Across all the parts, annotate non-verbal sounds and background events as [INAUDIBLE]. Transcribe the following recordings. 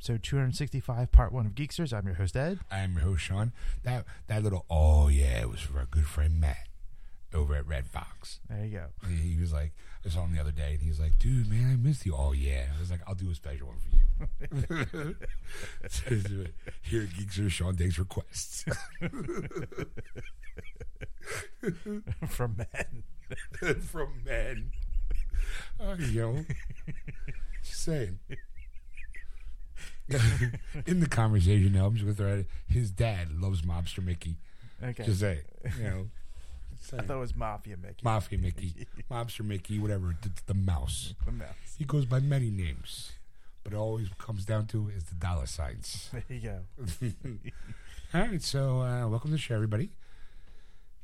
episode 265, part one of Geeksters. I'm your host, Ed. I'm your host, Sean. That that little oh yeah it was for our good friend Matt over at Red Fox. There you go. He, he was like, I saw him the other day, and he was like, "Dude, man, I missed you." Oh yeah, I was like, "I'll do a special one for you." [LAUGHS] [LAUGHS] Here, Geeksters, Sean takes requests [LAUGHS] From men. from men. Uh, oh, yo, just saying. [LAUGHS] In the conversation, now I'm just gonna throw it. His dad loves Mobster Mickey. Okay. Just say, you know, [LAUGHS] I thought it was Mafia Mickey. Mafia Mickey, [LAUGHS] Mobster Mickey, whatever. The, the mouse. The mouse. He goes by many names, but it always comes down to is the dollar signs. There you go. All right, so uh, welcome to the show, everybody.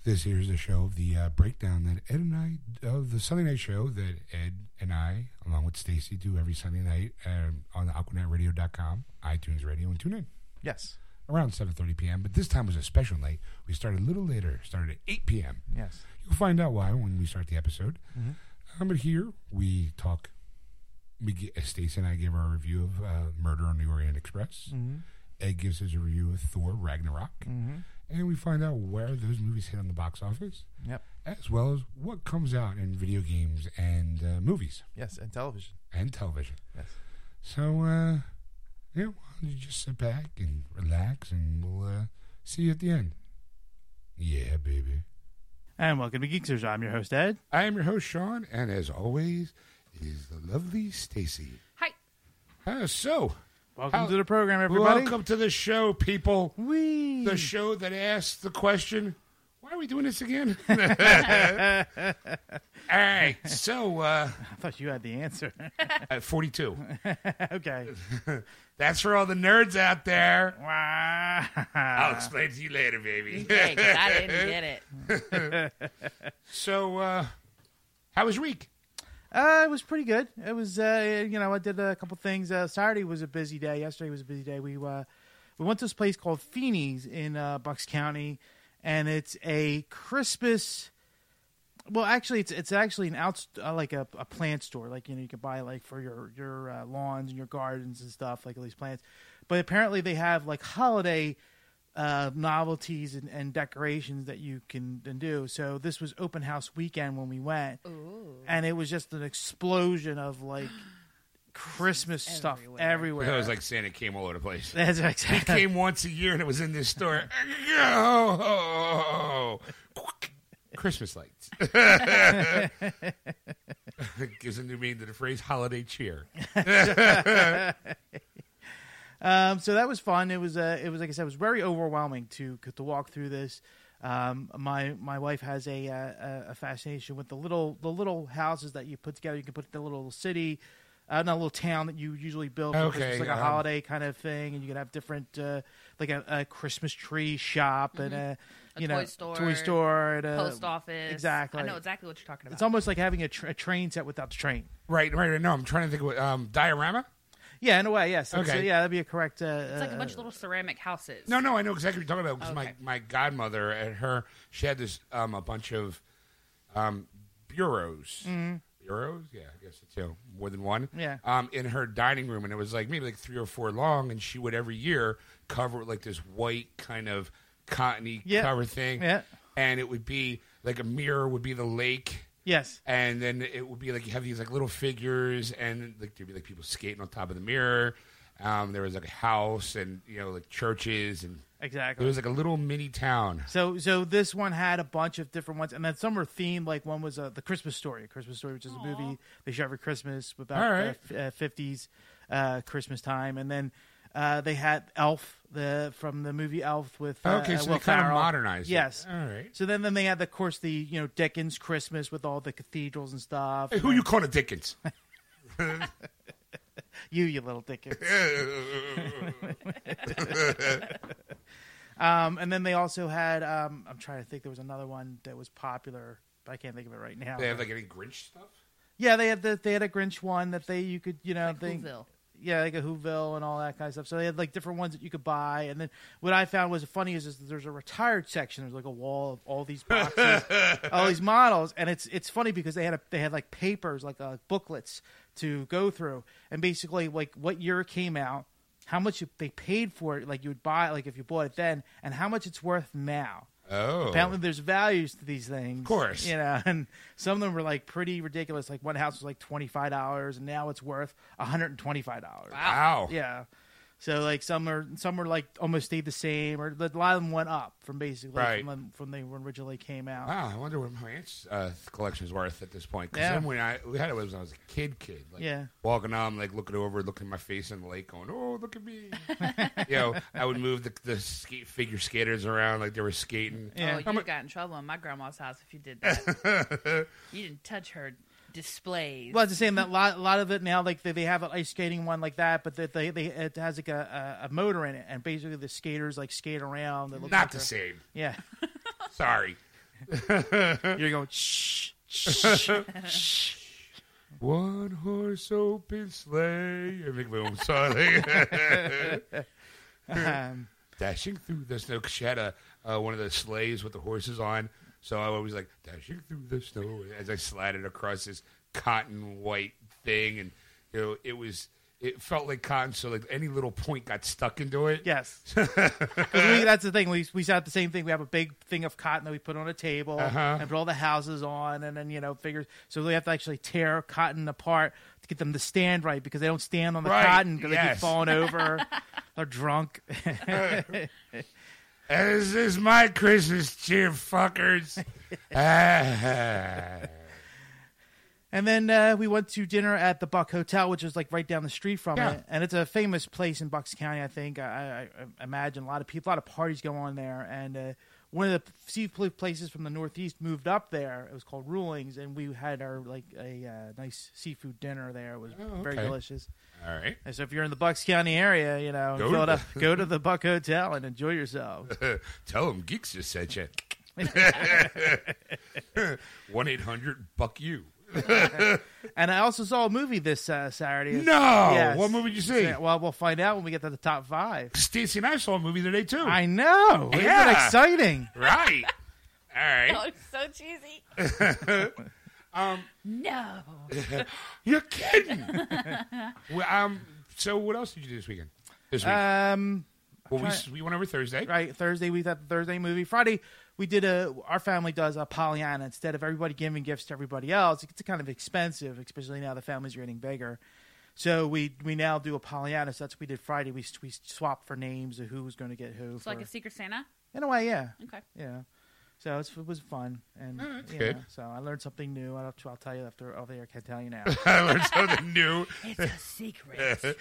This here's the show of the uh, breakdown that Ed and I of the Sunday night show that Ed and I, along with Stacy, do every Sunday night um, on AquanetRadio.com, iTunes Radio, and TuneIn Yes. around 7:30 p.m. But this time was a special night. We started a little later. Started at 8 p.m. Yes. You'll find out why when we start the episode. Mhm. Um, but here we talk. We get, Stacey and I give our review of uh, Murder on the Orient Express. Mm-hmm. Ed gives his review of Thor Ragnarok, Mm-hmm. And we find out where those movies hit on the box office, Yep. as well as what comes out in video games and uh, movies Yes. And television. and television. Yes. So, uh, yeah, why don't you just sit back and relax, and we'll uh, see you at the end. Yeah, baby. And welcome to Geeksters. I'm your host, Ed. I am your host, Sean, and as always, is the lovely Stacy. Hi. Uh, so, Welcome How- to the program, everybody. welcome to the show, people. Wee. The show that asks the question, why are we doing this again? [LAUGHS] All right, so, uh, I thought you had the answer. [LAUGHS] at 42. [LAUGHS] okay. That's for all the nerds out there. I'll explain to you later, baby. Okay, 'cause I didn't get it. so, uh, how was your week? Uh, it was pretty good. It was, uh, you know, I did a couple things. Uh, Saturday was a busy day. Yesterday was a busy day. We uh, we went to this place called Feeney's in uh, Bucks County, and it's a Christmas. Well, actually, it's it's actually an out uh, like a, a plant store. Like you know, you could buy like for your your uh, lawns and your gardens and stuff like all these plants. But apparently, they have like holiday uh, novelties and, and decorations that you can, can do. So this was open house weekend when we went Ooh. and it was just an explosion of like [GASPS] Christmas stuff everywhere. everywhere. It was like Santa came all over the place. [LAUGHS] That's He exactly. came once a year and it was in this store. [LAUGHS] Oh, [LAUGHS] Christmas lights. Gives a new meaning to the phrase holiday cheer. Um, so that was fun. It was uh, it was like I said, it was very overwhelming to to walk through this. Um, my my wife has a, uh, a a fascination with the little the little houses that you put together. You can put the little city, uh, not a little town that you usually build. for Okay, Christmas, like a um, holiday kind of thing, and you can have different uh, like a, a Christmas tree shop and a A you toy know store, toy store and a Post office. exactly. I know exactly what you're talking about. It's almost like having a, tra- a train set without the train. Right, right, right. No, I'm trying to think of what, um, diorama? Yeah, in a way, yes. That's- Okay. uh, yeah, that'd be a correct. Uh, It's like a bunch of little ceramic houses. No, no, I know exactly what you're talking about. 'cause Okay. my, my godmother and her, she had this, um, a bunch of um, bureaus. Bureaus? Yeah, I guess it's, you know, more than one. Yeah. Um, in her dining room, and it was like maybe like three or four long, and she would every year cover it with like this white kind of cottony Yeah. cover thing. Yeah. And it would be like a mirror would be the lake. Yes. and then it would be like you have these like little figures, and like there'd be like people skating on top of the mirror. Um, there was like a house, and you know like churches, and it Exactly. was like a little mini town. So, so this one had a bunch of different ones, and then some were themed. Like one was uh, the Christmas Story, a Christmas Story, which is a movie they show every Christmas about All right. uh, fifties uh, Christmas time, and then uh, they had Elf, the from the movie Elf with uh, Okay, uh, so Will they kind of Ferrell. modernized. it. Yes. All right. So then, then they had, of course, the you know Dickens Christmas with all the cathedrals and stuff. Hey, who you calling Dickens? [LAUGHS] You, you little Dickens. [LAUGHS] Um, and then they also had um, I'm trying to think there was another one that was popular but I can't think of it right now. They have like any Grinch stuff. yeah, they had the they had a Grinch one that they you could you know Like think Whoville. Yeah like a Whoville and all that kind of stuff. So they had like different ones that you could buy. And then what I found was funny is, is there's a retired section. There's like a wall of all these boxes, [LAUGHS] all these models, and it's it's funny because they had a, they had like papers like uh, booklets to go through, and basically like what year it came out. How much you, they paid for it, like you would buy, like if you bought it then, and how much it's worth now. Oh, Apparently, there's values to these things. Of course. you know, and some of them were like pretty ridiculous. Like one house was like twenty five dollars, and now it's worth one hundred and twenty five dollars. wow. Yeah. So like some are some are like almost stayed the same, or a lot of them went up from basically Right. from when, from they originally came out. Wow, I wonder what my aunt's uh, collection is worth at this point. Because Yeah. then when I we had it when I was a kid, kid, like Yeah. walking on, like looking over, looking at my face in the lake, going, "Oh, look at me!" [LAUGHS] you know, I would move the the skate, figure skaters around like they were skating. Yeah. Oh, you I'm a- got in trouble in my grandma's house if you did that. [LAUGHS] you didn't touch her displays. Well, I was just saying that a lot, a lot of it now, like they, they have an ice skating one like that, but that they, they it has like a, a, a motor in it, and basically the skaters like skate around. It Not like the same. Yeah, [LAUGHS] Sorry. [LAUGHS] you're going shh, shh. Shh. One horse open sleigh. I make my own song. um, dashing through the snow. 'cause she had a uh, one of the sleighs with the horses on, so I was like dashing through the snow as I slided across this cotton white thing, and you know it was it felt like cotton, so like any little point got stuck into it. Yes, [LAUGHS] 'Cause we, that's the thing. We we set the same thing. We have a big thing of cotton that we put on a table Uh-huh. and put all the houses on, and then you know figures. So we have to actually tear cotton apart to get them to stand right because they don't stand on the Right, cotton because they yes. keep falling over. [LAUGHS] They're drunk. [LAUGHS] This is my Christmas cheer, fuckers. Ah. [LAUGHS] And then uh, we went to dinner at the Buck Hotel, which is like right down the street from Yeah. it, and it's a famous place in Bucks County. I think I, I, I imagine a lot of people, a lot of parties go on there, and uh, one of the seafood places from the Northeast moved up there. It was called Rulings, and we had our like a uh, nice seafood dinner there. It was Oh, very delicious. All right. And so if you're in the Bucks County area, you know, Go to the- go to the Buck Hotel and enjoy yourselves. [LAUGHS] Tell them geeks just sent you. [LAUGHS] [LAUGHS] One eight hundred buck you. [LAUGHS] and I also saw a movie this uh, Saturday. No, Yes. what movie did you see? Well, we'll find out when we get to the top five. Stacy and I saw a movie today too. I know. Isn't Yeah. it exciting? right. All right. Oh, it's so cheesy. [LAUGHS] Um, No. [LAUGHS] you're kidding. well, um. So what else did you do this weekend? This week. Um, well, we, we went over Thursday. right. Thursday we had the Thursday movie. Friday we did a. Our family does a Pollyanna instead of everybody giving gifts to everybody else. It's kind of expensive, especially now the families are getting bigger. So we we now do a Pollyanna. So that's what we did Friday. We we swapped for names of who was going to get who. It's like a Secret Santa. in a way, yeah, Okay. yeah. So it's, it was fun, and that's you good. know, so I learned something new. I'll, I'll tell you after over there. I can't tell you now. [LAUGHS] I learned something new. It's a secret.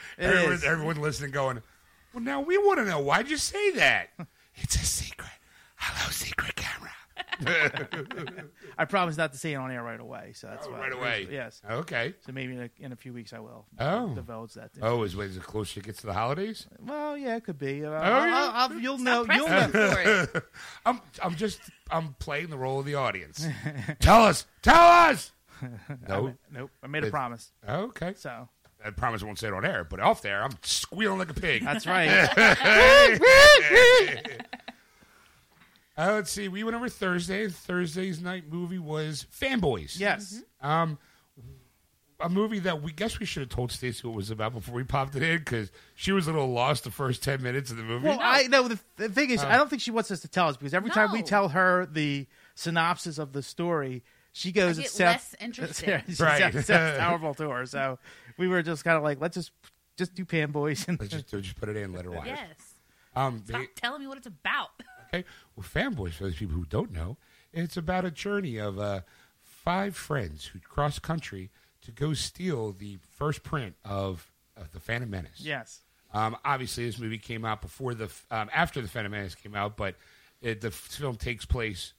[LAUGHS] everyone, is. everyone listening, going, "Well, now we want to know why'd you say that? [LAUGHS] it's a secret. Hello, secret camera. [LAUGHS] I promise not to say it on air right away. So that's Oh, why. right away. Yes. Okay. So maybe in a, in a few weeks I will Oh. divulge that. Oh, is wait, is it closer it gets to the holidays? Well, yeah, it could be. Uh, Oh, I'll, yeah. I'll, I'll, you'll know. You'll know. for it. [LAUGHS] I'm, I'm just, I'm playing the role of the audience. [LAUGHS] tell us, tell us. No. Nope. I made a It- promise. Okay. So I promise I won't say it on air, but off there, I'm squealing like a pig. that's right. Uh, let's see. We went over Thursday. Thursday's night movie was Fanboys. yes. Um, a movie that we guess we should have told Stacey what it was about before we popped it in because she was a little lost the first ten minutes of the movie. Well, I know the, the thing is, Uh. I don't think she wants us to tell us because every time we No. tell her the synopsis of the story, she goes I get it sounds- less interested. [LAUGHS] It Right. sounds, it sounds powerful to her. So we were just kind of like, let's just just do Pan Boys and [LAUGHS] Let's just, just put it in letter wise. Yes. Um, Stop they- telling me what it's about. [LAUGHS] okay. Well, Fanboys, for those people who don't know, it's about a journey of uh, five friends who cross country to go steal the first print of, of the Phantom Menace. yes, Um, obviously, this movie came out before the um, after the Phantom Menace came out, but it, the film takes place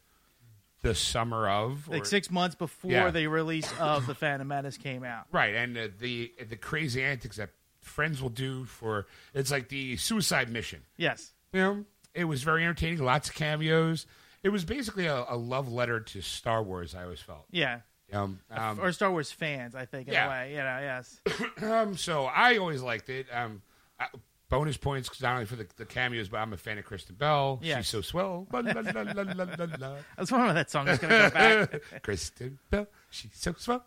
the summer of like six months before Yeah. the release of the Phantom Menace came out. right, and uh, the the crazy antics that friends will do for it's like the suicide mission. Yes. You know, it was very entertaining. Lots of cameos. it was basically a, a love letter to Star Wars. I always felt. Yeah. Um, um, or Star Wars fans, I think, in Yeah. a way. You know, yes. [CLEARS THROAT] um, so I always liked it. Um, I, bonus points not only for the, the cameos, but I'm a fan of Kristen Bell. Yes. She's so swell. [LAUGHS] La, la, la, la, la, la, la. I was wondering that song is going to go back. [LAUGHS] Kristen Bell, she's so swell.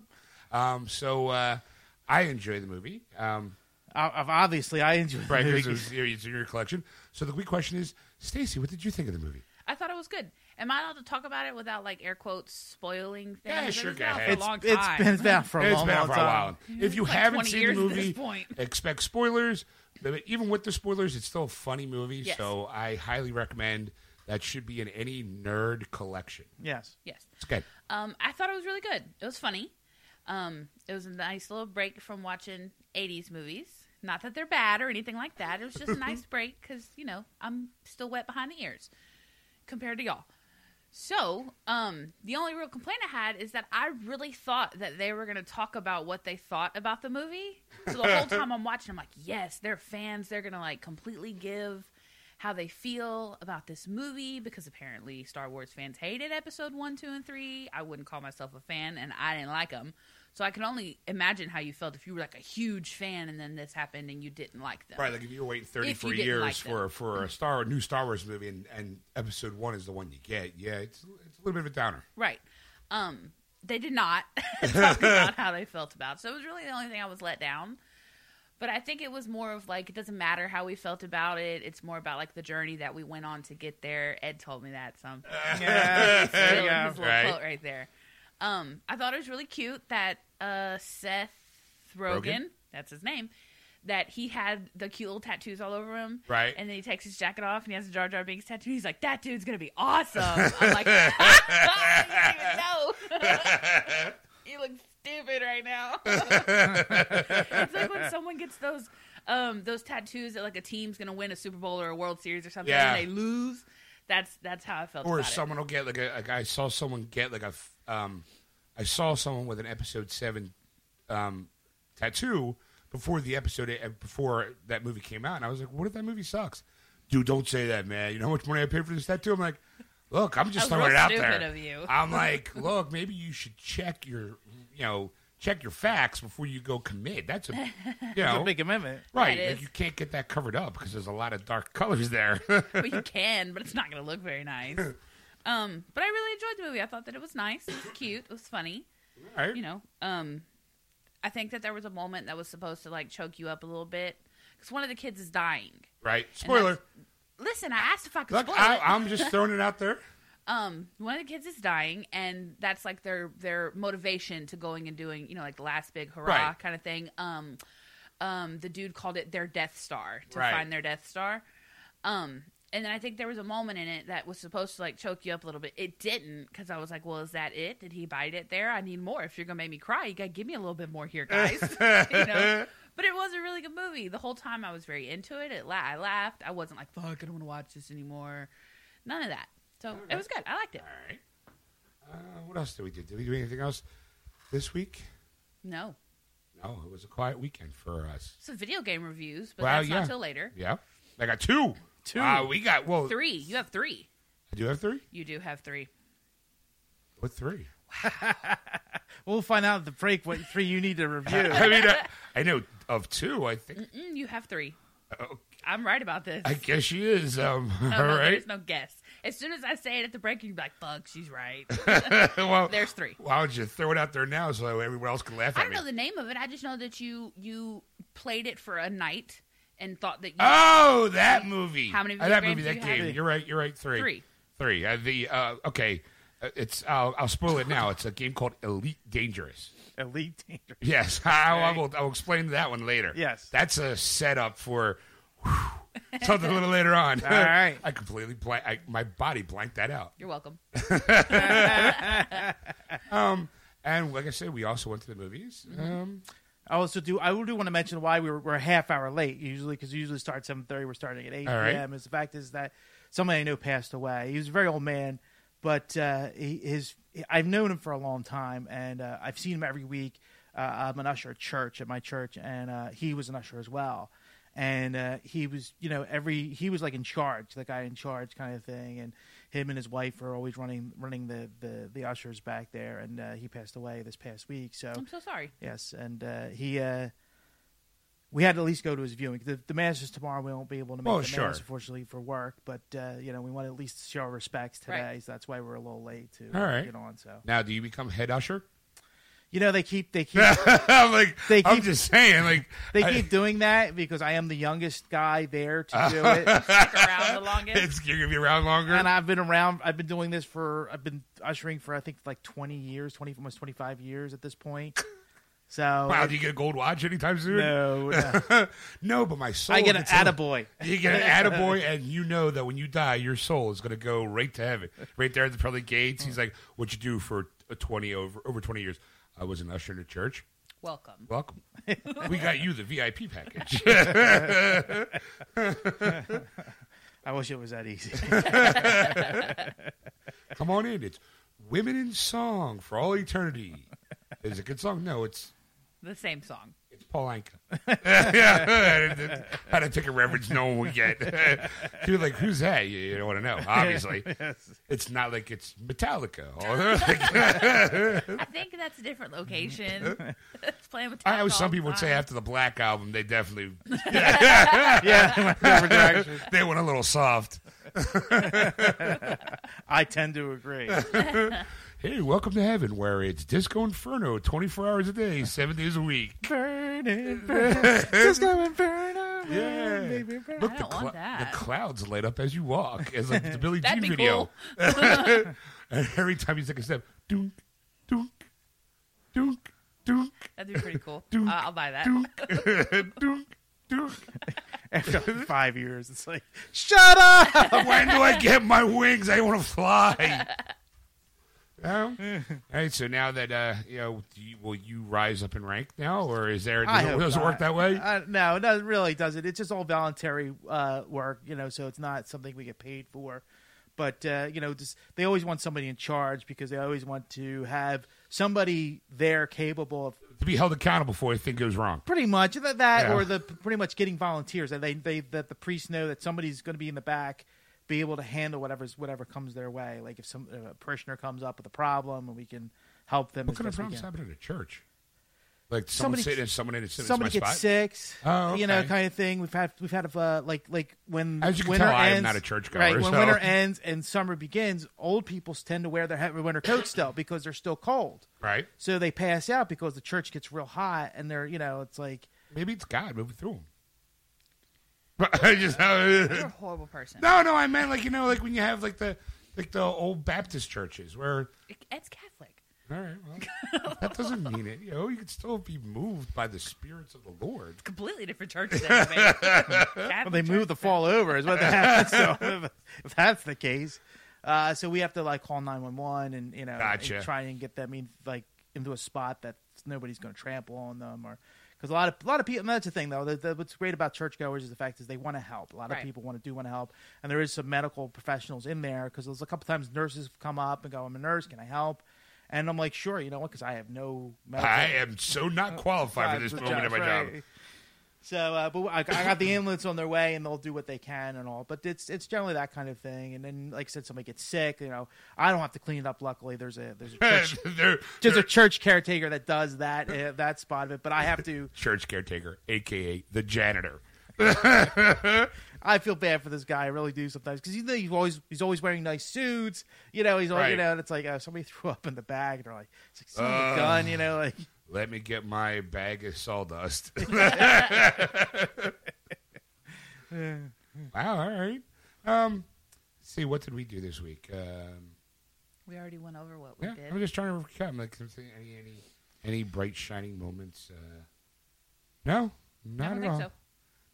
Um, so uh, I enjoy the movie. Um, obviously, I enjoyed the right, movie. because it's, it's in your collection. So the quick question is, Stacy, what did you think of the movie? I thought it was good. Am I allowed to talk about it without like air quotes spoiling things? Yeah, It's sure, been go out for ahead. a It's, long time. it's been out for a It's long, been out long for a time. while. If you like haven't 20 seen years the at this movie, point. expect spoilers. But even with the spoilers, it's still a funny movie. Yes. So I highly recommend. That should be in any nerd collection. Yes. yes. It's good. Um, I thought it was really good. It was funny. Um, it was a nice little break from watching '80s movies. Not that they're bad or anything like that. It was just a [LAUGHS] nice break because you know I'm still wet behind the ears compared to y'all. So, um, the only real complaint I had is that I really thought that they were going to talk about what they thought about the movie. So the whole time I'm watching, I'm like, yes, they're fans. They're going to like completely give how they feel about this movie because apparently Star Wars fans hated episode one, two, and three. I wouldn't call myself a fan, and I didn't like them. So I can only imagine how you felt if you were like a huge fan and then this happened and you didn't like them. Right, like if you were waiting thirty If four years like for for a Star new Star Wars movie, and, and episode one is the one you get, yeah, it's it's a little bit of a downer. Right. Um, they did not [LAUGHS] talk about how they felt about. it. So it was really the only thing I was let down. But I think it was more of like it doesn't matter how we felt about it. It's more about like the journey that we went on to get there. Ed told me that, so I'm [LAUGHS] Yeah. there stealing you go. his little Right. quote right there. Um, I thought it was really cute that uh, Seth Rogen, Rogen? that's his name, that he had the cute little tattoos all over him. Right. And then he takes his jacket off and he has a Jar Jar Binks tattoo. He's like, that dude's gonna be awesome. I'm [LAUGHS] like, [LAUGHS] you didn't even know. [LAUGHS] you look stupid right now. it's like when someone gets those um those tattoos that like a team's gonna win a Super Bowl or a World Series or something Yeah. and they lose. That's that's how I felt. Or about it. someone will get like a like I saw someone get like a um, I saw someone with an episode seven um, tattoo before the episode uh, before that movie came out, and I was like, "What if that movie sucks?" Dude, don't say that, man. You know how much money I paid for this tattoo? I'm like, look, I'm just throwing it out there. of you. [LAUGHS] I'm like, look, maybe you should check your, you know, check your facts before you go commit. That's a, you It's know, a big commitment. right. Like, you can't get that covered up because there's a lot of dark [LAUGHS] colors there. well, you can, but it's not going to look very nice. [LAUGHS] Um, but I really enjoyed the movie. I thought that it was nice. It was cute. It was funny. Right. You know, um, I think that there was a moment that was supposed to like choke you up a little bit because one of the kids is dying. right. Spoiler. Listen, I asked if I could Look, I, it. I'm just throwing it out there. [LAUGHS] um, one of the kids is dying, and that's like their their motivation to going and doing, you know, like the last big hurrah Right. kind of thing. Um, um, the dude called it their Death Star to Right. find their Death Star. Um, and then I think there was a moment in it that was supposed to like choke you up a little bit. It didn't because I was like, well, is that it? Did he bite it there? I need more. If you're gonna make me cry, you gotta give me a little bit more here, guys. [LAUGHS] you know. [LAUGHS] But it was a really good movie. The whole time I was very into it. It la- I laughed. I wasn't like, fuck, I don't want to watch this anymore. None of that. So it was good. I liked it. All right. Uh, what else did we do? Did we do anything else this week? No. No, it was a quiet weekend for us. Some video game reviews, but Well, that's yeah. not till later. Yeah, I got two. Two. Uh, we got well. Three. You have three. I do have three. You do have three. What three? [LAUGHS] We'll find out at the break what three you need to review. [LAUGHS] I mean, I, I know of two. I think. Mm, you have three. Oh, I'm right about this. I guess she is. Um, no, [LAUGHS] all no, right. there's no guess. As soon as I say it at the break, you're like, "Fuck, she's right." well, There's three. why don't you throw it out there now so everyone else can laugh? I at don't me? know the name of it. I just know that you you played it for a night and thought that you Oh, that movie. How many Uh, that movie, that you have? game. You're right. You're right. Three. Three. Three. Uh, the uh, okay. Uh, it's. I'll, I'll spoil it now. It's a game called Elite Dangerous. Elite Danger. Yes, [LAUGHS] I, I will. I will explain that one later. Yes. that's a setup for whew, something a little later on. [LAUGHS] All right. [LAUGHS] I completely blank. I, my body blanked that out. you're welcome. Um, and like I said, we also went to the movies. Um, I also do. I do want to mention why we were, we're a half hour late usually because we usually start seven thirty. We're starting at eight All right. p.m. Is the fact is that somebody I know passed away. He was a very old man, but uh, he, his I've known him for a long time, and uh, I've seen him every week. Uh, I'm an usher at church at my church, and uh, he was an usher as well. and uh, he was you know every he was like in charge, the guy in charge kind of thing, and him and his wife are always running running the the, the ushers back there, and uh, he passed away this past week. So I'm so sorry. yes, and uh, he. Uh, we had to at least go to his viewing. The, the mass is tomorrow. We won't be able to make Oh, the sure. mass, unfortunately, for work. But uh, you know, we want to at least show our respects today, Right. so that's why we're a little late to All right. get on. So Now, do you become head usher? You know, they keep they keep [LAUGHS] I'm like, They I'm keep- just saying, like, they I- keep doing that because I am the youngest guy there to do it. [LAUGHS] Stick around the longest. it's, you're gonna be around longer. and I've been around. I've been doing this for. I've been ushering for I think like twenty years, twenty almost twenty five years at this point. So wow, do you get a gold watch anytime soon? no, no. [LAUGHS] no, but my soul. I get an gets a- attaboy. You get an attaboy, and you know that when you die, your soul is going to go right to heaven, right there at the pearly gates. He's like, "What'd you do for a twenty over over twenty years?" I was an usher in a church. Welcome. Welcome. [LAUGHS] we got you the VIP package. [LAUGHS] I wish it was that easy. [LAUGHS] Come on in. It's Women in Song for All Eternity. Is it a good song? No, it's The same song. It's Paul Anka. [LAUGHS] [LAUGHS] yeah, how to pick a reference no one would get. [LAUGHS] You're like, who's that? You, you don't want to know. Obviously, it's not like it's Metallica. I think that's a different location. it's playing with. I know some people would say after the Black album, they definitely yeah, different direction. they went a little soft. I tend to agree. Hey, welcome to heaven, where it's Disco Inferno, 24 hours a day, seven days a week. Burning, burning, [LAUGHS] Disco Inferno. Yeah. baby, burn. Look, I the, that. the clouds light up as you walk, as like the [LAUGHS] Billie That'd Jean be video. cool. and [LAUGHS] every time you take a step, dunk, dunk, dunk, dunk, That'd be pretty cool. Dunk, Uh, I'll buy that. dunk, dunk, dunk. After five years, it's like, shut up. When do I get my wings? I want to fly. Well, [LAUGHS] all right. So now that uh, you know, do you, will you rise up in rank now, or is there? I Does, it, hope does it work not. that way? Uh, no, it doesn't, really doesn't. It's just all voluntary uh, work, you know. So it's not something we get paid for. But uh, you know, just they always want somebody in charge because they always want to have somebody there capable of to be held accountable for if anything goes wrong. pretty much that, that Yeah. or the pretty much getting volunteers that they, they that the priests know that somebody's going to be in the back be able to handle whatever's whatever comes their way like if some uh, parishioner comes up with a problem and we can help them What kind of problems happen at a church? Like someone Somebody- sitting, someone in, somebody gets spot. sick Oh, you know kind of thing we've had we've had uh, like like when As you can winter tell, I am ends, not a churchgoer, right when so- winter ends and summer begins old people tend to wear their he- winter coats still because they're still cold Right? so they pass out because the church gets real hot and they're you know it's like Maybe it's God moving through them. But [LAUGHS] I just You're a horrible person. no, no. I meant like you know, like when you have like the like the old Baptist churches where. It's Catholic. All right, well, that doesn't mean it. You know, you can still be moved by the spirits of the Lord. Completely different church than me. [LAUGHS] Well, they move the fall over is what that happens. [LAUGHS] So if, if that's the case, uh, so we have to like call nine one one and you know and try and get them in like into a spot that nobody's going to trample on them or because a lot of a lot of people. And that's the thing though. The, the, what's great about churchgoers is the fact is they want to help. A lot of people want to do want to help, and there is some medical professionals in there because there's a couple times nurses have come up and go, "I'm a nurse. Can I help?" And I'm like, "Sure." You know what? Because I have no medical. I am so not qualified for this Right, moment in my job. So, uh, but I, I got the [COUGHS] ambulance on their way, and they'll do what they can and all. But it's it's generally that kind of thing. And then, like I said, somebody gets sick. You know, I don't have to clean it up. Luckily, there's a there's a [LAUGHS] church, They're- there's they're a church caretaker that does that uh, that spot of it. But I have to. [LAUGHS] church caretaker, aka the janitor. [LAUGHS] I feel bad for this guy. I really do sometimes because you know he's always he's always wearing nice suits. You know, he's always, Right. you know, and it's like uh, somebody threw up in the bag, and they're like, it's like son of Ugh. a gun. You know, like Let me get my bag of sawdust. [LAUGHS] wow, all right. Um, let's see, what did we do this week? Um, We already went over what we yeah, did. I'm just trying to recap. Like, any any any bright shining moments? Uh, no, not at all. so.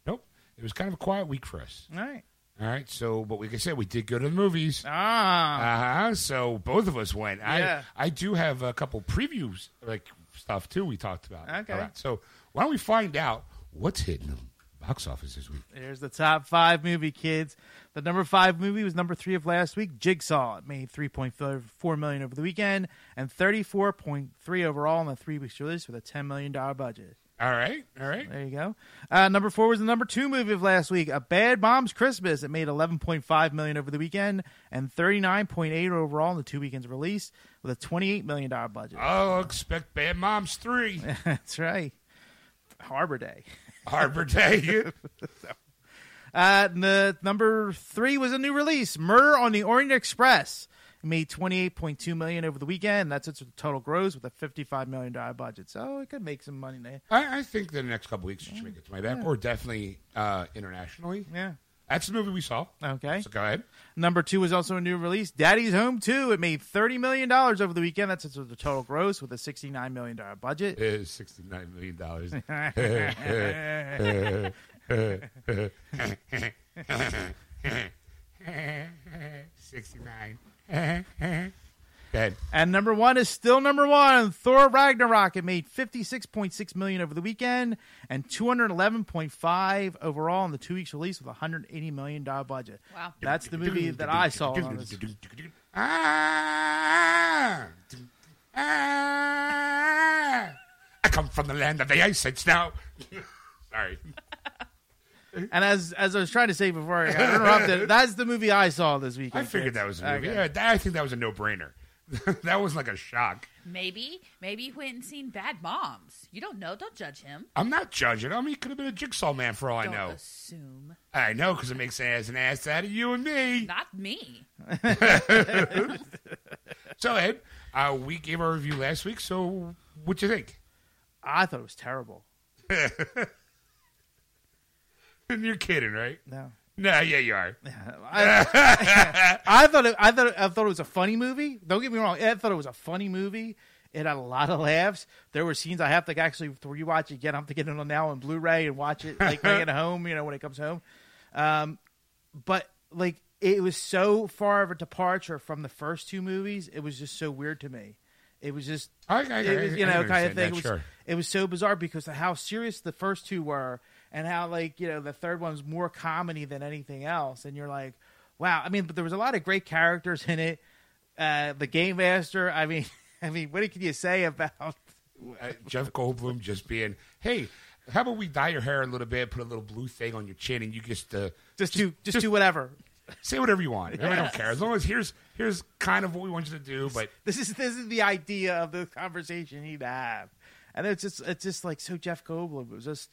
Nope. It was kind of a quiet week for us. all right. All right. So, but like I said, we did go to the movies. Ah, Uh huh. So both of us went. Yeah. I I do have a couple previews like stuff too. We talked about. Okay. All right. So why don't we find out what's hitting the box office this week? There's the top five movie, kids. The number five movie was number three of last week, Jigsaw. It made 3.4 million over the weekend and 34.3 overall in the three weeks release with a 10 million dollar budget. All right, all right. There you go. Uh, number four was the number two movie of last week, A Bad Mom's Christmas. It made 11.5 million over the weekend and 39.8 overall in the two weekends release with a 28 million dollar budget. I'll expect Bad Moms three. [LAUGHS] That's right. Harbor Day. Harbor Day. [LAUGHS] Uh, the number three was a new release, Murder on the Orient Express made 28.2 million over the weekend. That's its total gross with a 55 million dollar budget. So it could make some money there. I, I think the next couple weeks it should make it to my back, yeah. or definitely uh, internationally. Yeah. That's the movie we saw. Okay. So go ahead. Number two is also a new release, Daddy's Home 2. It made $30 million over the weekend. That's its total gross with a $69 million budget. $69 million. [LAUGHS] [LAUGHS] [LAUGHS] 69 uh-huh, uh-huh. Good. And number one is still number one. Thor Ragnarok. It made fifty six point six million over the weekend and two hundred eleven point five overall in the two weeks release with a hundred eighty million dollar budget. Wow, that's the movie that I saw. Ah, ah, I come from the land of the ice and snow. [LAUGHS] Sorry. And as as I was trying to say before I got interrupted, [LAUGHS] that's the movie I saw this weekend. I figured that was a movie. Okay. Yeah, I think that was a no brainer. [LAUGHS] that was like a shock. Maybe, maybe he went and seen Bad Moms. You don't know. Don't judge him. I'm not judging him. He could have been a jigsaw man for all I don't know. assume. I know because it makes ass an ass out of you and me. Not me. [LAUGHS] So Ed, uh, we gave our review last week. So what'd you think? I thought it was terrible. [LAUGHS] You're kidding, right? No. No, yeah, you are. [LAUGHS] I, I thought it, I thought it, I thought it was a funny movie. Don't get me wrong. I thought it was a funny movie. It had a lot of laughs. There were scenes I have to actually rewatch it again. I have to get it on now on Blu-ray and watch it like I get [LAUGHS] home. You know when it comes home. Um, but like it was so far of a departure from the first two movies. It was just so weird to me. It was just I, I, it was, you know, kind of thing. that, It was, sure. it was so bizarre because of how serious the first two were, and how like you know the third one's more comedy than anything else. And you're like, wow. I mean, but there was a lot of great characters in it. Uh, the game master. I mean, [LAUGHS] I mean, what can you say about? uh, Jeff Goldblum just being, hey, how about we dye your hair a little bit, put a little blue thing on your chin, and you just uh, Just, do just, do whatever. say whatever you want. I, I don't care as long as here's here's kind of what we want you to do. But [LAUGHS] This is this is the idea of the conversation he'd have, and it's just it's just like so Jeff Goldblum. Was just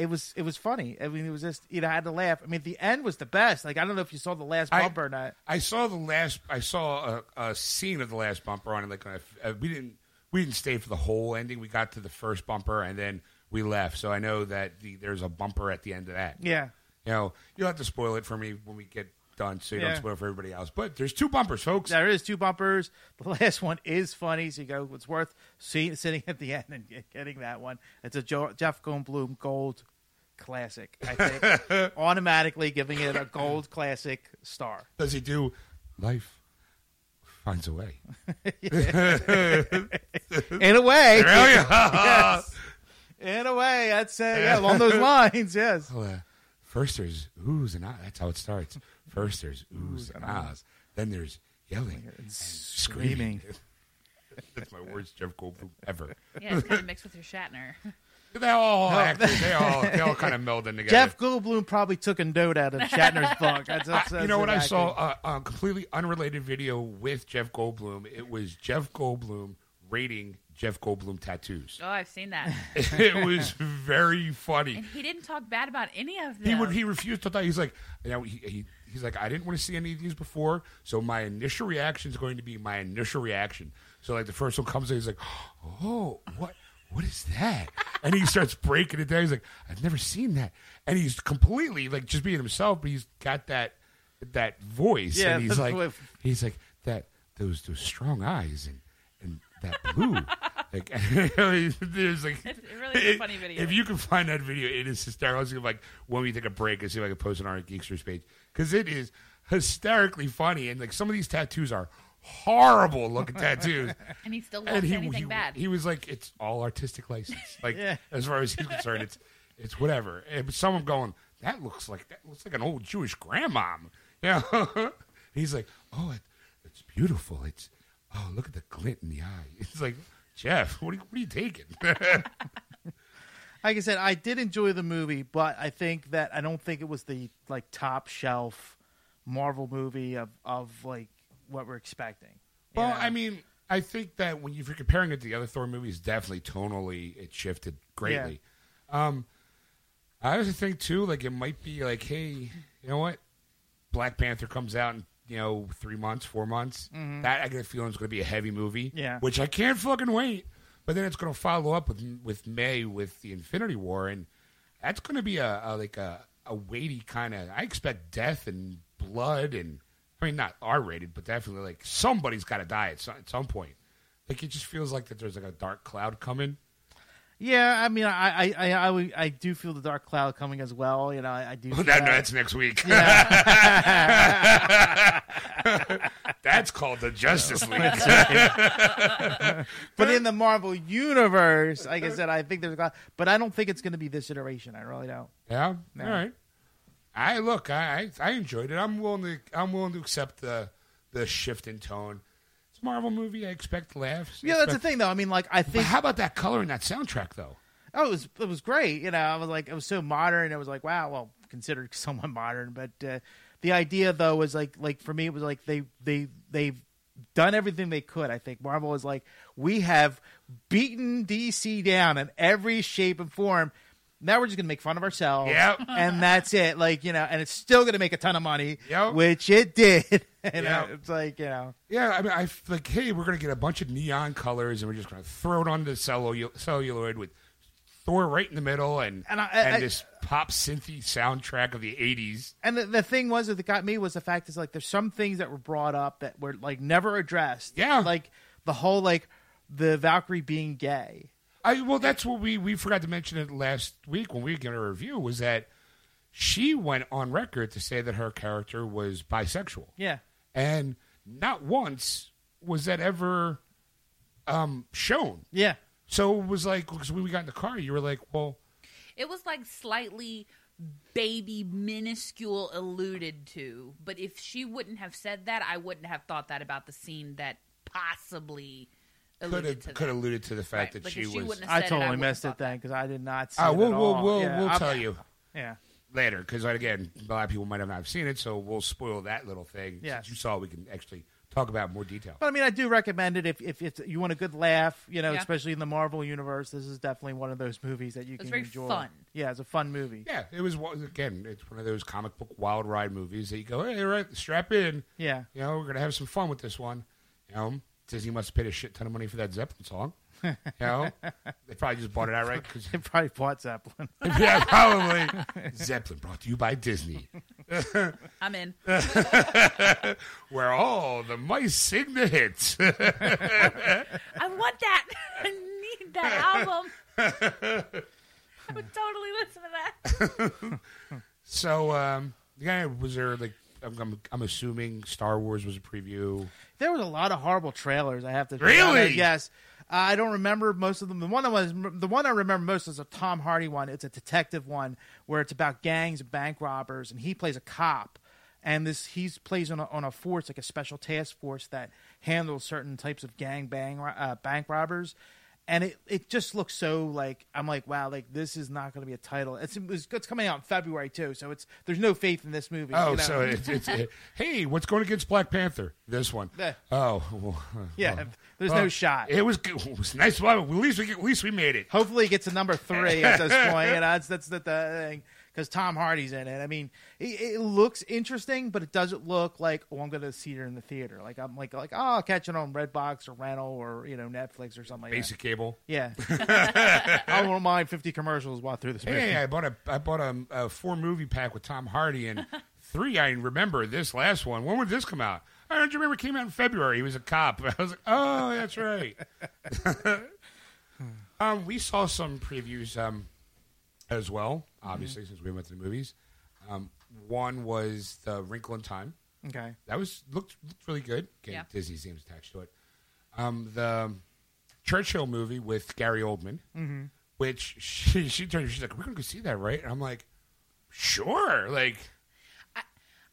it was it was funny. I mean, it was just you know I had to laugh. I mean, the end was the best. Like I don't know if you saw the last I- bumper or not. I saw the last. I saw a, a scene of the last bumper on it. Like uh, we didn't we didn't stay for the whole ending. We got to the first bumper and then we left. So I know that the, there's a bumper at the end of that. Yeah. You know, you'll have to spoil it for me when we get done, so you Yeah. don't spoil it for everybody else. But there's two bumpers, folks. There is two bumpers. The [LAUGHS] last one is funny, so you go. It's worth see, sitting at the end and getting that one. It's a Jo- Jeff Goldblum gold classic. I think [LAUGHS] automatically giving it a gold classic star. Does he do life finds a way? [LAUGHS] In a way, [LAUGHS] Really? yes. In a way, that's uh, yeah, along those lines. Yes. Well, uh, first there's oohs and ahs. That's how it starts. First there's oohs and ahs. Then there's yelling and screaming. Screaming. That's my worst Jeff Goldblum ever. Yeah, it's kind of mixed with your Shatner. They all actors, they all they all kind of meld in [LAUGHS] together. Jeff Goldblum probably took a note out of Shatner's book. That's, that's, I- you know what? I saw acting. a, a completely unrelated video with Jeff Goldblum. It was Jeff Goldblum rating Jeff Goldblum tattoos. Oh, I've seen that. [LAUGHS] it was very funny. And he didn't talk bad about any of them. He would he refused to. He's like, you know, he, he he's like, I didn't want to see any of these before, so my initial reaction is going to be my initial reaction. So like the first one comes in, he's like, oh, what what is that? And he starts breaking it down. He's like, I've never seen that, and he's completely like just being himself, but he's got that that voice, Yeah, and he's like, voice. he's like that those those strong eyes and and that blue. [LAUGHS] like [LAUGHS] there's like It's really a funny video. If you can find that video, it is hysterical. I was like when we take a break and see if I can post it on our Geeksters page because it is hysterically funny and like some of these tattoos are horrible looking tattoos. [LAUGHS] and he still won't and he anything he, bad. he was like, it's all artistic license. Like Yeah. as far as he's concerned, it's it's whatever. And but someone going, that looks like that looks like an old Jewish grandmom. [LAUGHS] Yeah. he's like, oh, it, it's beautiful. It's oh, look at the glint in the eye. [LAUGHS] It's like Jeff, what are what are you taking? like I said, I did enjoy the movie, but I think that I don't think it was the like top shelf Marvel movie of of like what we're expecting. Well, know? I mean, I think that when you- if you're comparing it to the other Thor movies, definitely tonally it shifted greatly. Um, I also think too, like it might be like, hey, you know what? Black Panther comes out in you know three months, four months. That I get a feeling is going to be a heavy movie. Mm-hmm. Yeah. which I can't fucking wait. But then it's going to follow up with with May with the Infinity War, and that's going to be a, a like a, a weighty kind of. I expect death and blood, and I mean not R rated, but definitely like somebody's got to die at some, at some point. Like it just feels like that there's like a dark cloud coming. yeah, I mean, I I I, I, I do feel the dark cloud coming as well. You know, I, I do. [LAUGHS] feel that, that. that's next week. [LAUGHS] that's called the Justice League. [LAUGHS] But in the Marvel universe, like I said, I think there's a lot, but I don't think it's going to be this iteration. I really don't. Yeah. No. All right. I look. I, I enjoyed it. I'm willing to. I'm willing to accept the the shift in tone. It's a Marvel movie. I expect laughs. Yeah, that's the thing, though. I mean, like I think how about that color in that soundtrack, though? oh, it was it was great. You know, I was like, it was so modern. It was like, wow, well, considered [LAUGHS] somewhat modern, but uh, the idea though was like, like for me, it was like they they they've done everything they could. I think Marvel was like, we have beaten DC down in every shape and form. Now we're just gonna make fun of ourselves, Yep. [LAUGHS] and that's it. Like you know, and it's still gonna make a ton of money, Yep. which it did. [LAUGHS] you know, uh, Yep. it's like you know, Yeah, I mean, I like, hey, we're gonna get a bunch of neon colors, and we're just gonna throw it onto the cellu- celluloid with Thor right in the middle, and And I- and I- this pop synthy soundtrack of the '80s. And the, the thing was that got me was the fact is like there's some things that were brought up that were like never addressed. Yeah. like the whole like the Valkyrie being gay. I well, that's what we we forgot to mention it last week when we gave a review was that she went on record to say that her character was bisexual. Yeah, and not once was that ever um, shown. yeah, So it was like because when we got in the car, you were like, "Well, It was like slightly baby minuscule alluded to, but if she wouldn't have said that, I wouldn't have thought that about the scene that possibly could have could that. alluded to the fact Right, that like she she was." have I said it, totally wouldn't have missed it thought then because I did not see ah, it we'll at we'll all. we'll, Yeah, we'll tell you Yeah, later because again, a lot of people might not have not seen it, so we'll spoil that little thing. Yeah, you saw, we can actually talk about more detail. but I mean, I do recommend it if if, if you want a good laugh. You know, Yeah. especially in the Marvel universe, this is definitely one of those movies that you It's can very enjoy. fun. Yeah, it's a fun movie. Yeah, it was again. It's one of those comic book wild ride movies that you go, "Hey, all right, strap in." Yeah, You know, we're gonna have some fun with this one. You know, Disney must have paid a shit ton of money for that Zeppelin song. You know, [LAUGHS] they probably just bought it outright because they probably bought Zeppelin. [LAUGHS] yeah, probably. [LAUGHS] Zeppelin brought to you by Disney, I'm in. where all the mice sing the hits. I want that. I need that album. I would totally listen to that. so, um, yeah, was there like? I'm, I'm, I'm assuming Star Wars was a preview. There was a lot of horrible trailers. I have to Really? Yes, uh, I don't remember most of them. The one that was the one I remember most is a Tom Hardy one. It's a detective one where it's about gangs of bank robbers, and he plays a cop. And this he plays on a, on a force like a special task force that handles certain types of gang bang uh, bank robbers. And it, it just looks so like I'm like wow like this is not going to be a title. It's it was, it's coming out in February too, so it's there's no faith in this movie. Oh, you know? so it's, it's it, [LAUGHS] hey, what's going against Black Panther? This one. Yeah. Oh, well, yeah, well, there's well, no shot. It was it was nice. Well, at least we at least we made it. Hopefully, it gets to number three at this [LAUGHS] point. You know, that's that's the, the thing because Tom Hardy's in it. I mean, it, it looks interesting, but it doesn't look like oh, I'm going to see it in the theater. Like I'm like like oh, I'll catch it on Redbox or Rental or you know Netflix or something like Basic cable. Yeah, [LAUGHS] I won't mind 50 commercials while through this. Hey, I bought a I bought a, a four movie pack with Tom Hardy and three. I remember this last one. When would this come out? I don't remember. It came out in February. He was a cop. [LAUGHS] I was like, oh, that's right. [LAUGHS] um, we saw some previews um, as well. Obviously, since we went to the movies. Um, one was the Wrinkle in Time. Okay, That was looked, looked really good. Again, Yeah. Disney's name's attached to it. Um, the Churchill movie with Gary Oldman, Mm-hmm. which she [LAUGHS] she turned. She's like, "We're gonna go see that, right?" And I'm like, "Sure." Like,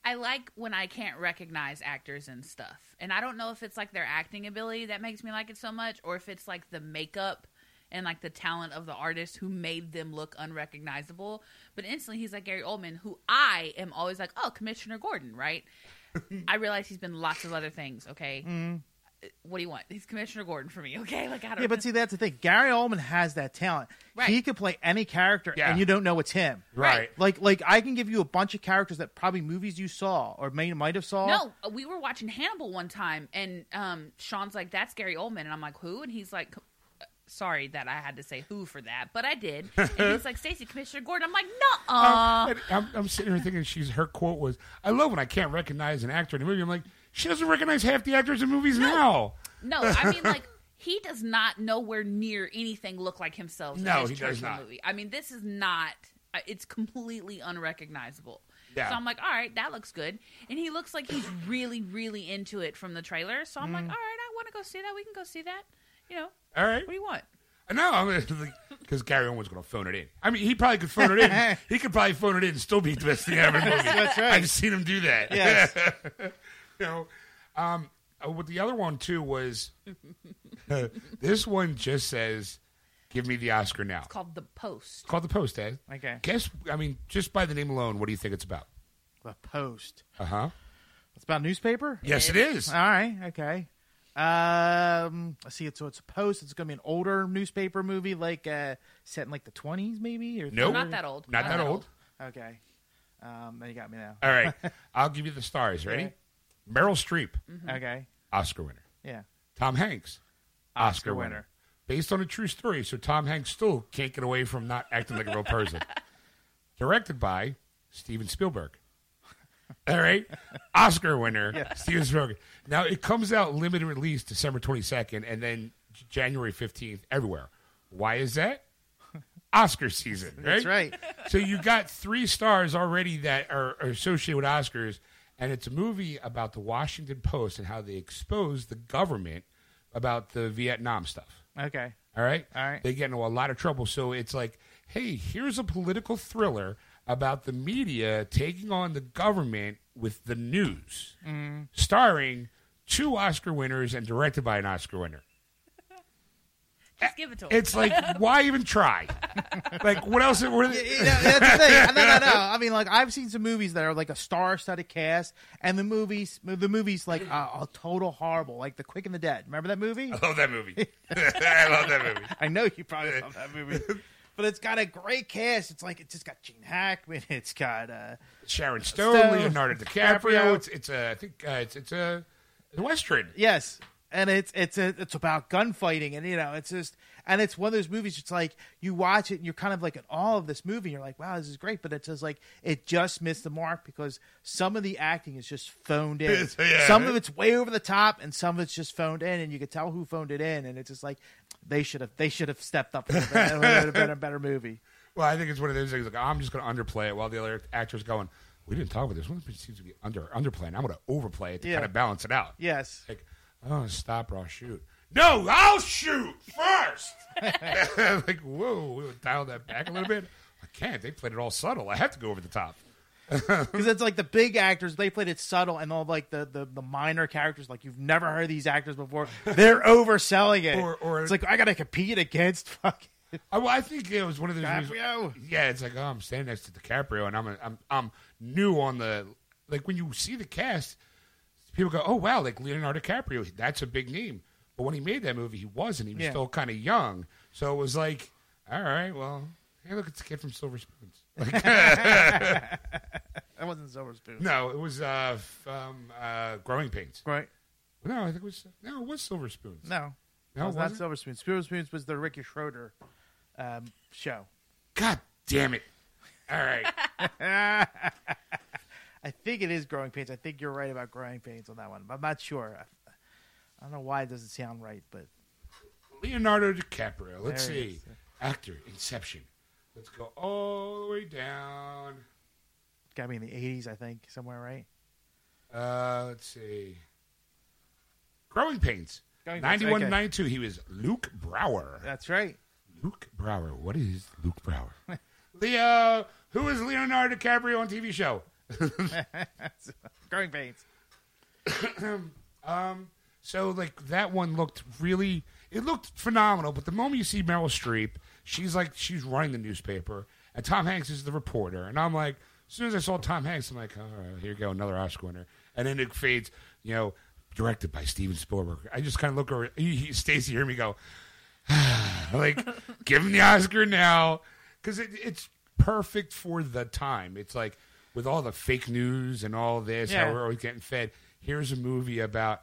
I like when I can't recognize actors and stuff. And I don't know if it's like their acting ability that makes me like it so much or if it's like the makeup and like the talent of the artist who made them look unrecognizable. But instantly he's like Gary Oldman, who I am always like, oh, Commissioner Gordon, right? [LAUGHS] I realize he's been lots of other things. Okay, what do you want? He's Commissioner Gordon for me. [LAUGHS] Okay, like I don't. Yeah, but see, that's the thing. Gary Oldman has that talent. Right. He could play any character, Yeah. and you don't know it's him. Right. Like, like I can give you a bunch of characters that probably movies you saw or may might have saw. No, uh, we were watching Hannibal one time, and um, Sean's like, "That's Gary Oldman," and I'm like, "Who?" And he's like, "Uh, "Sorry that I had to say who for that, but I did." [LAUGHS] And he's like, "Stacy, Commissioner Gordon." I'm like, "No, uh And I'm, I'm sitting here thinking she's her quote was, "I love when I can't recognize an actor in a movie." I'm like, she doesn't recognize half the actors in movies now. no." I mean, [LAUGHS] like, he does not nowhere near anything look like himself. in No, he does not. Movie. I mean, this is not. uh, It's completely unrecognizable. Yeah. So I'm like, all right, that looks good. And he looks like he's really, really into it from the trailer. So I'm like, Mm. all right, I want to go see that. We can go see that. You know, All right, what do you want? no, I'm because Gary Oldman's going to phone it in. I mean, he probably could phone it in. [LAUGHS] he could probably phone it in and still be the best thing ever. movie. That's right. I've seen him do that. Yes. [LAUGHS] you know, um, uh, with the other one too was [LAUGHS] this one just says, "Give me the Oscar now." It's called The Post. It's called the Post, Ed. Okay. Guess, I mean, just by the name alone, what do you think it's about? The Post. Uh huh. It's about newspaper. Yes, it is. All right. Okay. Um, let's see. It's so it's a Post. It's going to be an older newspaper movie, like uh, set in like the twenties, maybe. Or Nope. Not that old. Not that old. Okay. Um, you got me now. All right, [LAUGHS] I'll give you the stars. Ready? Okay. Meryl Streep, Okay. Oscar winner. Yeah. Tom Hanks, Oscar, Oscar winner. winner. Based on a true story, so Tom Hanks still can't get away from not acting like a real person. [LAUGHS] Directed by Steven Spielberg. [LAUGHS] All right, Oscar winner Steven Spielberg. Now it comes out limited release December twenty second, and then January fifteenth everywhere. Why is that? [LAUGHS] Oscar season, right? That's right. so you got three stars already that are, are associated with Oscars, and it's a movie about the Washington Post and how they exposed the government about the Vietnam stuff. Okay. All right, All right. They get into a lot of trouble, so it's like, hey, here's a political thriller about the media taking on the government with the news, Mm. starring two Oscar winners and directed by an Oscar winner. [LAUGHS] Just give it to him. It's like, [LAUGHS] why even try? like, what else? What, You know, that's the thing. No, no, no. I mean, like I've seen some movies that are like a star-studded cast, and the movies, the movies like uh, a total horrible, like The Quick and the Dead. Remember that movie? I love that movie. [LAUGHS] I love that movie. I know you probably love that movie, but it's got a great cast. It's like it's just got Gene Hackman. [LAUGHS] It's got uh, Sharon Stone, Stone, Leonardo DiCaprio. It's it's a I think uh, it's it's a, a western. yes, and it's it's a, it's about gunfighting, and you know, it's just and it's one of those movies. It's like you watch it, and you're kind of like in awe of this movie. And you're like, wow, this is great, but it's just like it just missed the mark because some of the acting is just phoned in. [LAUGHS] Yeah. Some of it's way over the top, and some of it's just phoned in, and you can tell who phoned it in, and it's just like they should have they should have stepped up. It would have been a better movie. [LAUGHS] Well, I think it's one of those things like I'm just going to underplay it while the other actors going. We didn't talk about this one. seems to be under underplaying. I'm going to overplay it to Yeah. kind of balance it out. Yes. Like, oh, stop or I'll shoot. No, I'll shoot first. [LAUGHS] [LAUGHS] like, whoa, we would dial that back a little bit. I can't. They played it all subtle. I have to go over the top. [LAUGHS] because it's like the big actors they played it subtle and all like the, the the minor characters like you've never heard these actors before [LAUGHS] they're overselling it Or- or- it's like i gotta compete against [LAUGHS] fucking I, well, I think it was one of those. DiCaprio. Yeah, it's like oh, I'm standing next to DiCaprio, and I'm a, I'm I'm new on the like when you see the cast, people go, oh wow, like Leonardo DiCaprio, that's a big name. But when he made that movie, he wasn't. He was Yeah. still kind of young, so it was like, all right, well, hey, look, it's the kid from Silver Spoons. That wasn't silver spoon no, it was uh, um, uh, Growing Pains. right No, I think it was no, it was Silver Spoons. no No, it was not wasn't? silver spoons silver spoons was the ricky schroder um, show God damn it! All right. [LAUGHS] i think it is growing pains i think you're right about growing pains on that one but i'm not sure i, I don't know why it doesn't sound right but Leonardo DiCaprio. Let's see. Actor, Inception. Let's go all the way down. gotta be in the 80s i think somewhere right Uh, let's see. Growing Pains. Growing 91 okay. 92. He was Luke Brower. that's right Luke Brower. What is Luke Brower? [LAUGHS] Leo. Who is Leonardo DiCaprio on TV show? [LAUGHS] growing pains [COUGHS] um, So like that one looked really, it looked phenomenal. But the moment you see Meryl Streep, she's like she's running the newspaper, and Tom Hanks is the reporter, and I'm like, as soon as I saw Tom Hanks, I'm like, all right, here you go, another Oscar winner, and then it fades, you know, directed by Steven Spielberg. I just kind of look over, he, he, Stacy, hear me go, [SIGHS] like, [LAUGHS] give him the Oscar now, because it, it's perfect for the time. It's like with all the fake news and all this, Yeah. how we're always getting fed. Here's a movie about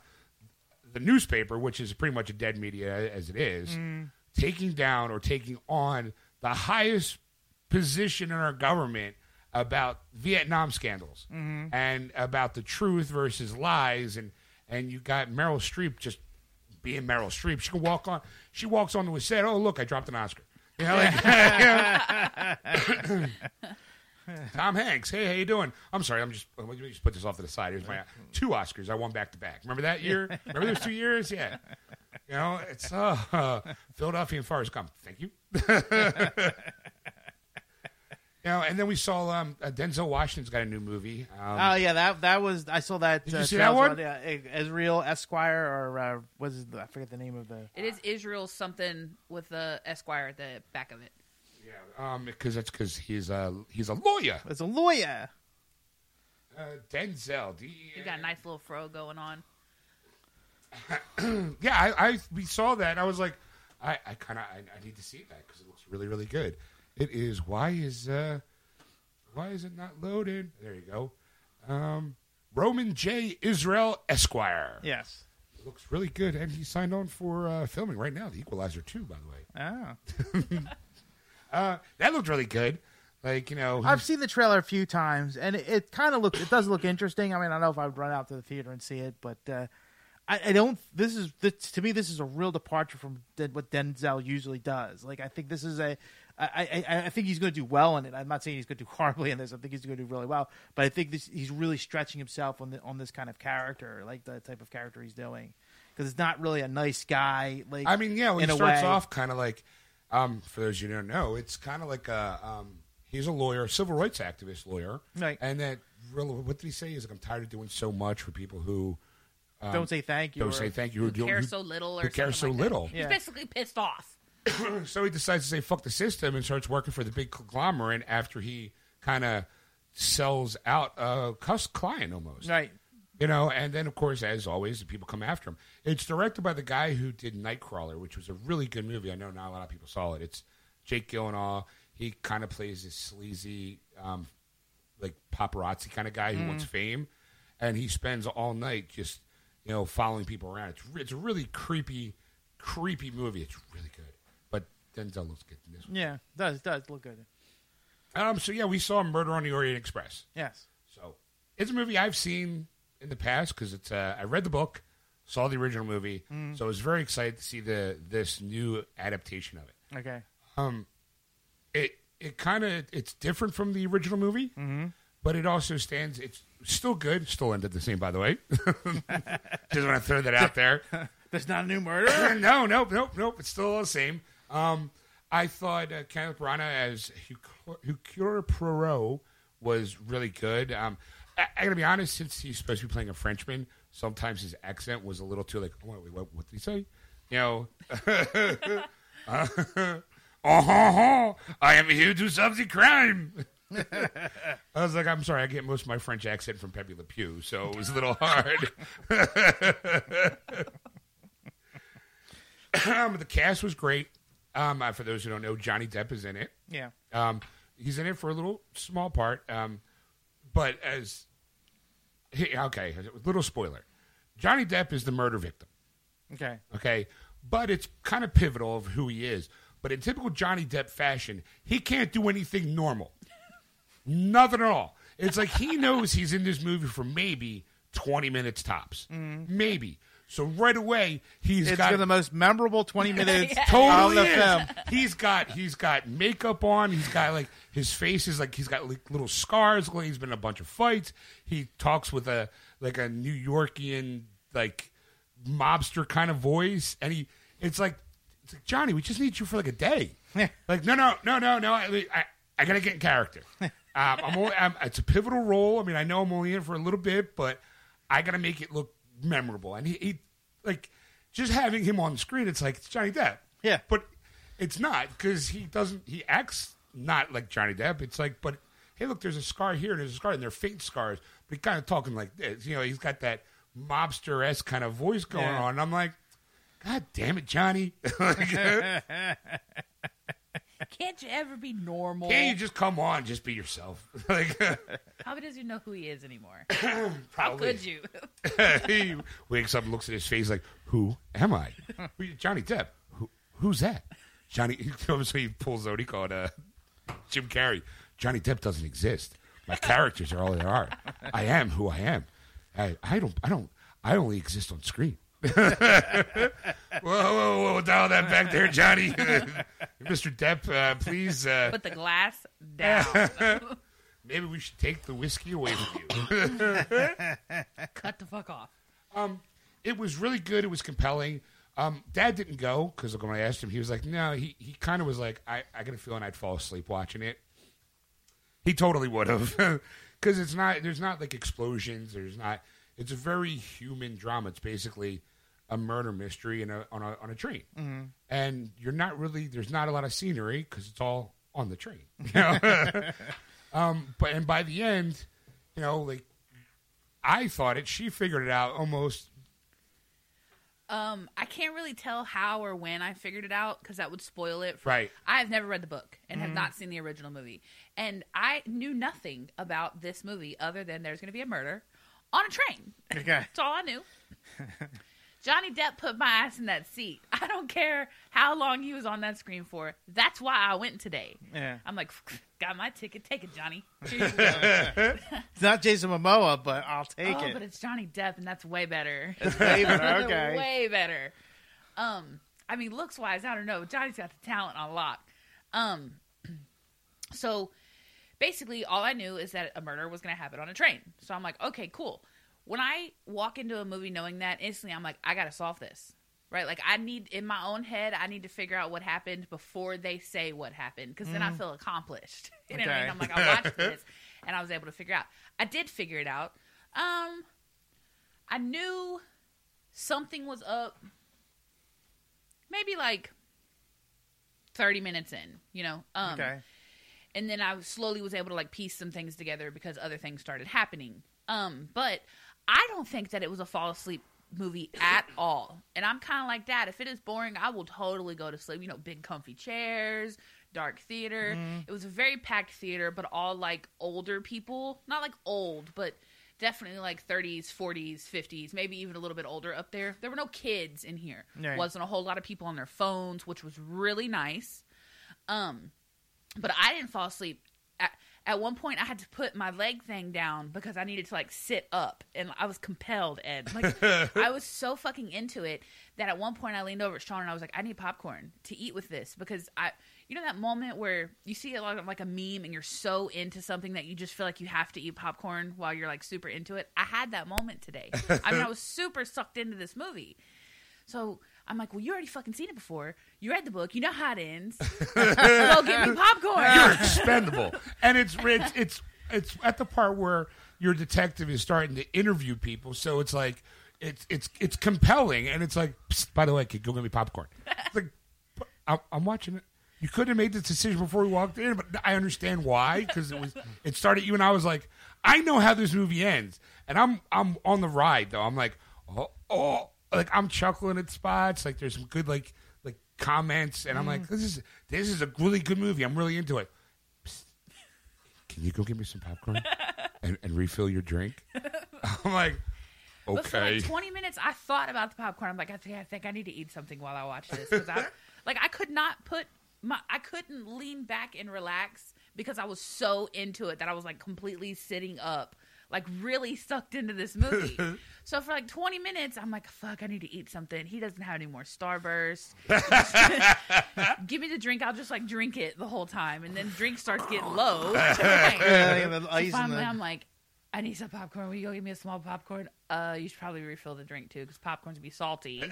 the newspaper, which is pretty much a dead media as it is, mm. Taking down or taking on the highest position in our government about Vietnam scandals mm-hmm. and about the truth versus lies, and and you got Meryl Streep just being Meryl Streep. She can walk on. She walks onto a set. Oh, look, I dropped an Oscar. You know, like, [LAUGHS] [LAUGHS] [LAUGHS] [LAUGHS] Tom Hanks. Hey, how you doing? I'm sorry. I'm just. Let me just put this off to the side. Here's my two Oscars. I won back to back. Remember that year? [LAUGHS] Remember those two years? Yeah. You know, it's uh, uh, Philadelphia and Forrest Gump. Thank you. [LAUGHS] you know, and then we saw um, uh, Denzel Washington's got a new movie. Um, Oh yeah, that that was I saw that. Did uh, you see that trailer. one? Yeah, Israel Esquire or uh, was it, I forget the name of the. It is Israel something with the Esquire at the back of it. Yeah, um, because that's because he's a he's a lawyer. It's a lawyer. Uh, Denzel. D- You got a nice little fro going on. [COUGHS] yeah, I, I we saw that. I was like, I, I kind of I, I need to see that because it looks really really good. It is. Why is uh, why is it not loaded? There you go. Um, Roman J. Israel Esquire. Yes. looks really good, and he signed on for uh, filming right now. The Equalizer two, by the way. Oh. [LAUGHS] Uh, that looked really good. Like you know, I've seen the trailer a few times, and it, it kind of looks. It does look interesting. I mean, I don't know if I would run out to the theater and see it, but uh, I, I don't. This is this, to me. This is a real departure from what Denzel usually does. Like, I think this is a. I, I, I think he's going to do well in it. I'm not saying he's going to do [LAUGHS] horribly in this. I think he's going to do really well, but I think this, he's really stretching himself on the, on this kind of character, like the type of character he's doing, because it's not really a nice guy. Like, I mean, yeah, when he starts way. off kind of like, um, for those you who don't know, it's kind of like a um, he's a lawyer, a civil rights activist lawyer, Right. And that really, what did he say? Is like I'm tired of doing so much for people who um, don't say thank you. don't or- say thank you, who, Who don't- who- so little or who cares so like little. Yeah. He's basically pissed off. [COUGHS] so he decides to say fuck the system and starts working for the big conglomerate after he kind of sells out a cus client almost. Right. You know, and then of course, as always, the people come after him. It's directed by the guy who did Nightcrawler, which was a really good movie. I know not a lot of people saw it. It's Jake Gyllenhaal. He kind of plays this sleazy, um, like paparazzi kind of guy who wants fame, and he spends all night just you know following people around. It's it's a really creepy, creepy movie. It's really good, but Denzel looks good in this one. Yeah. Does does look good. Um, so yeah, we saw Murder on the Orient Express. Yes. So it's a movie I've seen in the past because it's. Uh, I read the book, saw the original movie, so I was very excited to see the this new adaptation of it. Okay. Um, it it kind of it's different from the original movie, but it also stands. It's still good. Still ended the same, by the way. [LAUGHS] Just want to throw that out [LAUGHS] there. There's not a new murder. [LAUGHS] no, nope, nope, nope. It's still the same. Um, I thought uh, Kenneth Branagh as Hercule Poirot was really good. Um, I, I gotta be honest, since he's supposed to be playing a Frenchman, sometimes his accent was a little too like, oh, wait, what, what did he say? You know, [LAUGHS] uh, oh, I am here to solve the crime. [LAUGHS] I was like, I'm sorry, I get most of my French accent from Pepe Le Pew, so it was a little hard. [LAUGHS] um, the cast was great. Um, uh, for those who don't know, Johnny Depp is in it. Yeah. Um, he's in it for a little small part, um, but as he, okay, little spoiler. Johnny Depp is the murder victim. Okay. Okay, but it's kind of pivotal of who he is. But in typical Johnny Depp fashion, he can't do anything normal. Nothing at all. It's like he knows he's in this movie for maybe twenty minutes tops, mm-hmm. maybe. So right away he's It's got the most memorable 20 [LAUGHS] minutes totally of the film. He's got he's got makeup on. He's got like his face is like he's got like little scars. Like he's been in a bunch of fights. He talks with a like a New Yorkian like mobster kind of voice, and he it's like it's like Johnny, we just need you for like a day. [LAUGHS] like no no no no no. I I, I gotta get in character. [LAUGHS] um, I'm, only, I'm it's a pivotal role. I mean I know I'm only in for a little bit, but I gotta make it look memorable. And he, he like just having him on screen. It's like it's Johnny Depp. Yeah. but it's not because he doesn't. He acts not like Johnny Depp. It's like, but hey, look, there's a scar here, and there's a scar, and they're faint scars. But he kind of talking like this. You know, he's got that mobster esque kind of voice going Yeah. on. And I'm like, God damn it, Johnny! [LAUGHS] like, [LAUGHS] [LAUGHS] Can't you ever be normal? can't you just come on, just be yourself? [LAUGHS] like, Probably doesn't even know who he is anymore. [COUGHS] How could you? [LAUGHS] he wakes up and looks at his face like, "Who am I?" [LAUGHS] Johnny Depp. Who, who's that? Johnny. So he pulls out. He called uh, Jim Carrey. Johnny Depp doesn't exist. My characters are all there are. I am who I am. I, I don't. I don't. I only exist on screen. Whoa, whoa, whoa! Dial that back there, Johnny. [LAUGHS] Mr. Depp, uh, please. Uh, Put the glass down. [LAUGHS] maybe we should take the whiskey away from you. [LAUGHS] Cut the fuck off. Um, it was really good. It was compelling. Um, Dad didn't go because when I asked him, he was like, "No." He he kind of was like, "I I got a feeling I'd fall asleep watching it." He totally would have because it's not. There's not like explosions. There's not. It's a very human drama. It's basically a murder mystery in a on a on a train, and you're not really. There's not a lot of scenery because it's all on the train. [LAUGHS] You know? [LAUGHS] um, but and by the end, you know, like I thought it. She figured it out almost Um, I can't really tell how or when I figured it out because that would spoil it. For, Right. I have never read the book and have not seen the original movie, and I knew nothing about this movie other than there's going to be a murder on a train. Okay. That's all I knew. [LAUGHS] Johnny Depp put my ass in that seat. [LAUGHS] I don't care how long he was on that screen for. That's why I went today. Yeah. I'm like, [LAUGHS] got my ticket. Take it, Johnny. Here you go. [LAUGHS] It's not Jason Momoa, but I'll take it. oh, it. but it's Johnny Depp, and that's way better. It's way better. Okay. way better. Um, I mean, looks wise, I don't know. Johnny's got the talent on lock. Um, [CLEARS THROAT] so basically, all I knew is that a murder was going to happen on a train. So I'm like, okay, cool. When I walk into a movie knowing that, instantly I'm like, I got to solve this. Right? Like, I need, in my own head, I need to figure out what happened before they say what happened because then I feel accomplished. [LAUGHS] You know what I mean? I'm like, I watched [LAUGHS] this and I was able to figure out. I did figure it out. Um, I knew something was up maybe like 30 minutes in, you know. Um okay. and then I slowly was able to like piece some things together because other things started happening. Um but I don't think that it was a fall asleep movie at [CLEARS THROAT] all. And I'm kind of like that. If it is boring, I will totally go to sleep. You know, big comfy chairs, dark theater. It was a very packed theater, but all like older people, not like old, but definitely like 30s, 40s, 50s, maybe even a little bit older up there. There were no kids in here. Right. Wasn't a whole lot of people on their phones, which was really nice. Um but I didn't fall asleep. At, one point, I had to put my leg thing down because I needed to like sit up, and I was compelled. Ed, like [LAUGHS] I was so fucking into it that at one point I leaned over at Sean and I was like, "I need popcorn to eat with this because I, you know, that moment where you see a lot of like a meme and you're so into something that you just feel like you have to eat popcorn while you're like super into it. I had that moment today. I mean, I was [LAUGHS] super sucked into this movie. So I'm like, well, you already fucking seen it before. You read the book. You know how it ends. [LAUGHS] Go get me popcorn. you're [LAUGHS] expendable. and it's it's it's it's at the part where your detective is starting to interview people, so it's like it's it's it's compelling, and it's like, by the way, kid, go get me popcorn. It's like, I'm, I'm watching it. You could have made this decision before we walked in, but I understand why because it was it started you and I was like, I know how this movie ends, and I'm I'm on the ride though. I'm like, oh oh, like I'm chuckling at spots. Like there's some good like like comments, and I'm like, mm. this is this is a really good movie. I'm really into it. Can you go get me some popcorn [LAUGHS] and, and refill your drink? I'm like, But for okay. like 20 minutes, I thought about the popcorn. I'm like, I think I think I need to eat something while I watch this because I [LAUGHS] like I could not put my I couldn't lean back and relax because I was so into it that I was like completely sitting up, like really sucked into this movie. [LAUGHS] so for like 20 minutes, I'm like, fuck, I need to eat something. He doesn't have any more Starburst. [LAUGHS] [LAUGHS] Give me the drink. I'll just like drink it the whole time, and then drink starts getting low. Yeah, So finally, I'm like, I need some popcorn. Will you go get me a small popcorn? Uh, you should probably refill the drink too, because popcorn's be salty.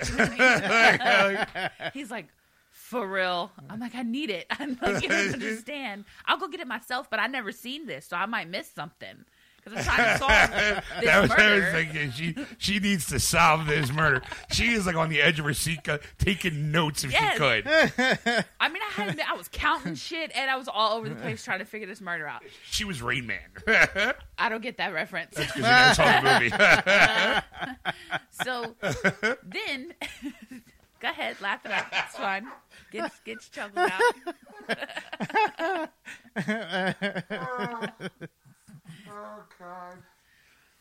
He's like, for real. I'm like, I need it. I'm like, you don't understand. I'll go get it myself, but I never seen this, so I might miss something. Because I'm trying to solve [LAUGHS] this that was, that was murder. like, yeah, she she needs to solve this murder. She is like on the edge of her seat, uh, taking notes if Yes. she could. I mean, I had I was counting shit and I was all over the place trying to figure this murder out. She was Rain Man. [LAUGHS] I don't get that reference. you never saw the movie. [LAUGHS] So then, go ahead, laugh it up. It's fun. Get get your chuckles out. Oh God.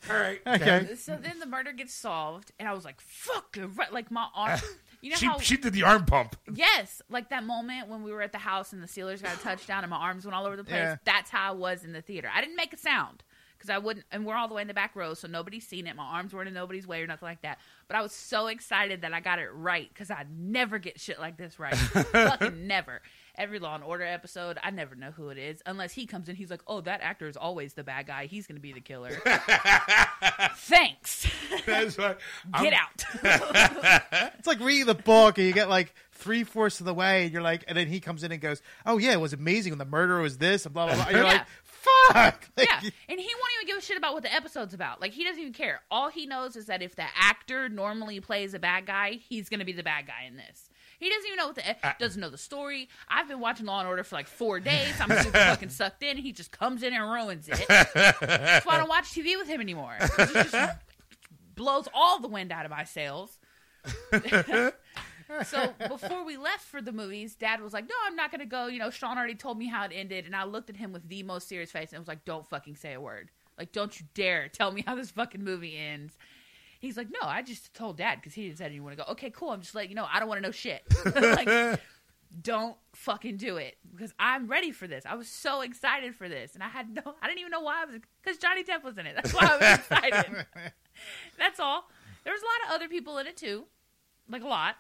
All right. Okay. So then the murder gets solved, and I was like, "Fuck!" Right, like my arm. You know She how? she did the arm pump. yes, like that moment when we were at the house and the Steelers got a touchdown and my arms went all over the place. Yeah. That's how I was in the theater. I didn't make a sound because I wouldn't, and we're all the way in the back row, so nobody's seen it. My arms weren't in nobody's way or nothing like that. But I was so excited that I got it right because I never get shit like this right. [LAUGHS] Fucking never. Every Law and Order episode, I never know who it is unless he comes in. He's like, "Oh, that actor is always the bad guy. He's going to be the killer." [LAUGHS] Thanks. [LAUGHS] That's why. [LAUGHS] Get out. It's like reading the book, and you get like three fourths of the way, and you're like, and then he comes in and goes, "Oh yeah, it was amazing when the murderer was this," and blah blah blah. And you're Yeah. like, "Fuck!" Like, yeah, and he won't even give a shit about what the episode's about. Like he doesn't even care. All he knows is that if the actor normally plays a bad guy, he's going to be the bad guy in this. He doesn't even know what the Uh, doesn't know the story. I've been watching Law and Order for like four days. I'm super [LAUGHS] fucking sucked in. He just comes in and ruins it. That's why I don't watch TV with him anymore. It just blows all the wind out of my sails. [LAUGHS] so before we left for the movies, Dad was like, "No, I'm not going to go." You know, Sean already told me how it ended, and I looked at him with the most serious face and was like, "Don't fucking say a word. Like, don't you dare tell me how this fucking movie ends." He's like, "No, I just told Dad because he said he didn't want to go." Okay, cool. I'm just letting you know I don't want to know shit. [LAUGHS] like, don't fucking do it because I'm ready for this. I was so excited for this, and I had no, I didn't even know why I was because Johnny Depp was in it. That's why I was excited. [LAUGHS] That's all. There was a lot of other people in it too, like a lot.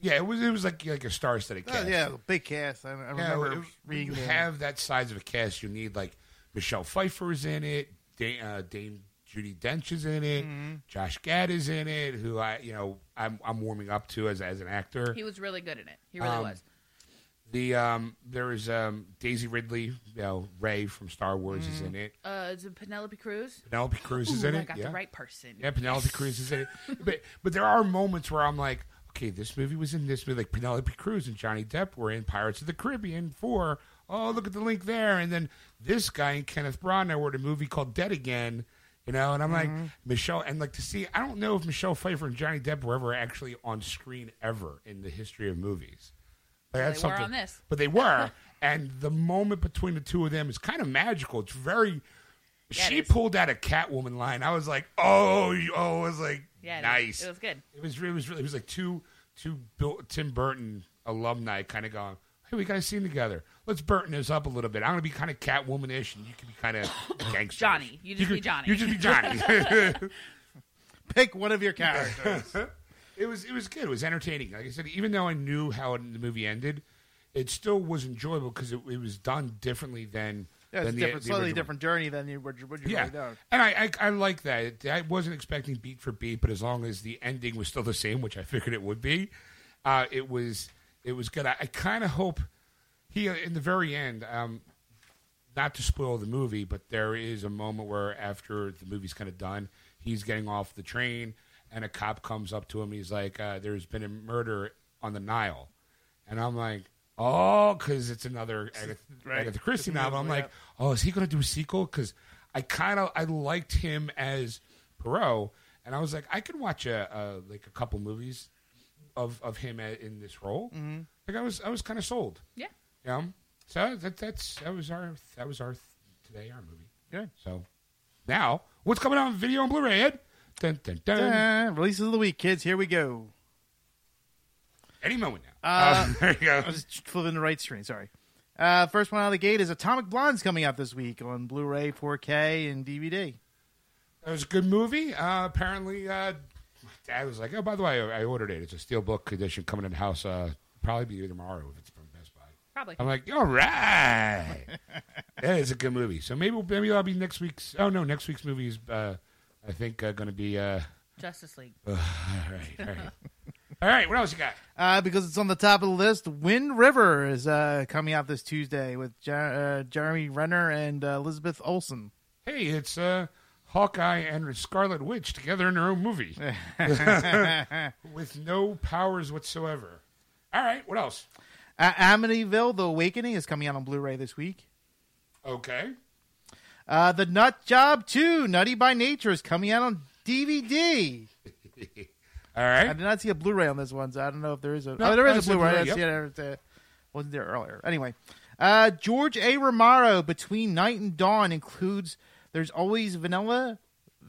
Yeah, it was it was like like a star-studded oh, cast. yeah, big cast. I, I Yeah, remember it- when reading you the- have that size of a cast, you need like Michelle Pfeiffer's in it, Dame, uh, Dame Judi Dench is in it, Mm-hmm. Josh Gad is in it, who I you know I'm I'm warming up to as as an actor. He was really good in it. He really Um, was. The um there is um Daisy Ridley, you know Rey from Star Wars is in it. Uh, is it Penelope Cruz? Penelope Cruz is Ooh, in I it. got yeah. the right person. Yeah, Penelope Cruz is in it. [LAUGHS] But but there are moments where I'm like, okay, this movie was in this movie. Like Penelope Cruz and Johnny Depp were in Pirates of the Caribbean four. Oh, look at the link there. And then this guy and Kenneth Branagh were in a movie called Dead Again. You know, and I'm like mm-hmm. Michelle, and like to see. I don't know if Michelle Pfeiffer and Johnny Depp were ever actually on screen ever in the history of movies. Like, Well, that's they were something- on this. but they were, [LAUGHS] and the moment between the two of them is kind of magical. It's very. Yeah, she is. pulled out a Catwoman line. I was like, oh, you- oh, it was like Yeah, it is. nice. It was good. It was really, it was really, it was like two two Bill, Tim Burton alumni kind of going, hey, we got a scene together. Let's Burton this up a little bit. I'm gonna be kind of Catwoman-ish, and you can be kind of [COUGHS] gangster. Johnny. You just could- be Johnny. You just be Johnny. [LAUGHS] [LAUGHS] pick one of your characters. [LAUGHS] it was it was good. It was entertaining. Like I said, even though I knew how the movie ended, it still was enjoyable because it, it was done differently than yeah, it's than a the, different, the slightly original. different journey than you what you Yeah, really know. and I, I I like that. I wasn't expecting beat for beat, but as long as the ending was still the same, which I figured it would be, uh, it was it was good. I, I kind of hope he in the very end. Um, not to spoil the movie, but there is a moment where after the movie's kind of done, he's getting off the train, and a cop comes up to him. He's like, uh, "There's been a murder on the Nile," and I'm like, "Oh, because it's another Agatha, Right. Agatha Christie novel." I'm like, "Oh, is he going to do a sequel?" Because I kind of I liked him as Poirot, and I was like, I could watch a, a like a couple movies of of him a- in this role. Mm-hmm. Like I was I was kind of sold. Yeah. You know? So that that's that was our that was our today our movie. Good. So now what's coming out on video and Blu-ray? Ed? Dun, dun, dun. Uh, releases of the week, kids. Here we go. Any moment now. Uh, [LAUGHS] there you go. I was just flipping the right screen. Sorry. Uh, first one out of the gate is Atomic Blonde's coming out this week on Blu-ray, 4K, and DVD. It was a good movie. Uh, apparently, uh, my dad was like, "Oh, by the way, I ordered it. It's a steelbook edition coming in the house. Uh, probably be here tomorrow if it's from Best Buy." Probably. I'm like, "All right, [LAUGHS] yeah, it's a good movie." So maybe maybe I'll be next week's. Oh no, next week's movie is uh, I think uh, going to be. Uh, Justice League. [SIGHS] all right, all right, all right. What else you got? Uh, because it's on the top of the list, Wind River is uh, coming out this Tuesday with Jer- uh, Jeremy Renner and uh, Elizabeth Olsen. Hey, it's uh, Hawkeye and Scarlet Witch together in their own movie [LAUGHS] [LAUGHS] with no powers whatsoever. All right, what else? Uh, Amityville: The Awakening is coming out on Blu-ray this week. Okay. Uh, the Nut Job 2, Nutty by Nature, is coming out on DVD. [LAUGHS] All right. I did not see a Blu-ray on this one, so I don't know if there is a. No, oh, there is a Blu-ray. Blu-ray, I yep. see it. It, uh, wasn't there earlier. Anyway, uh, George A. Romero, Between Night and Dawn, includes There's Always Vanilla,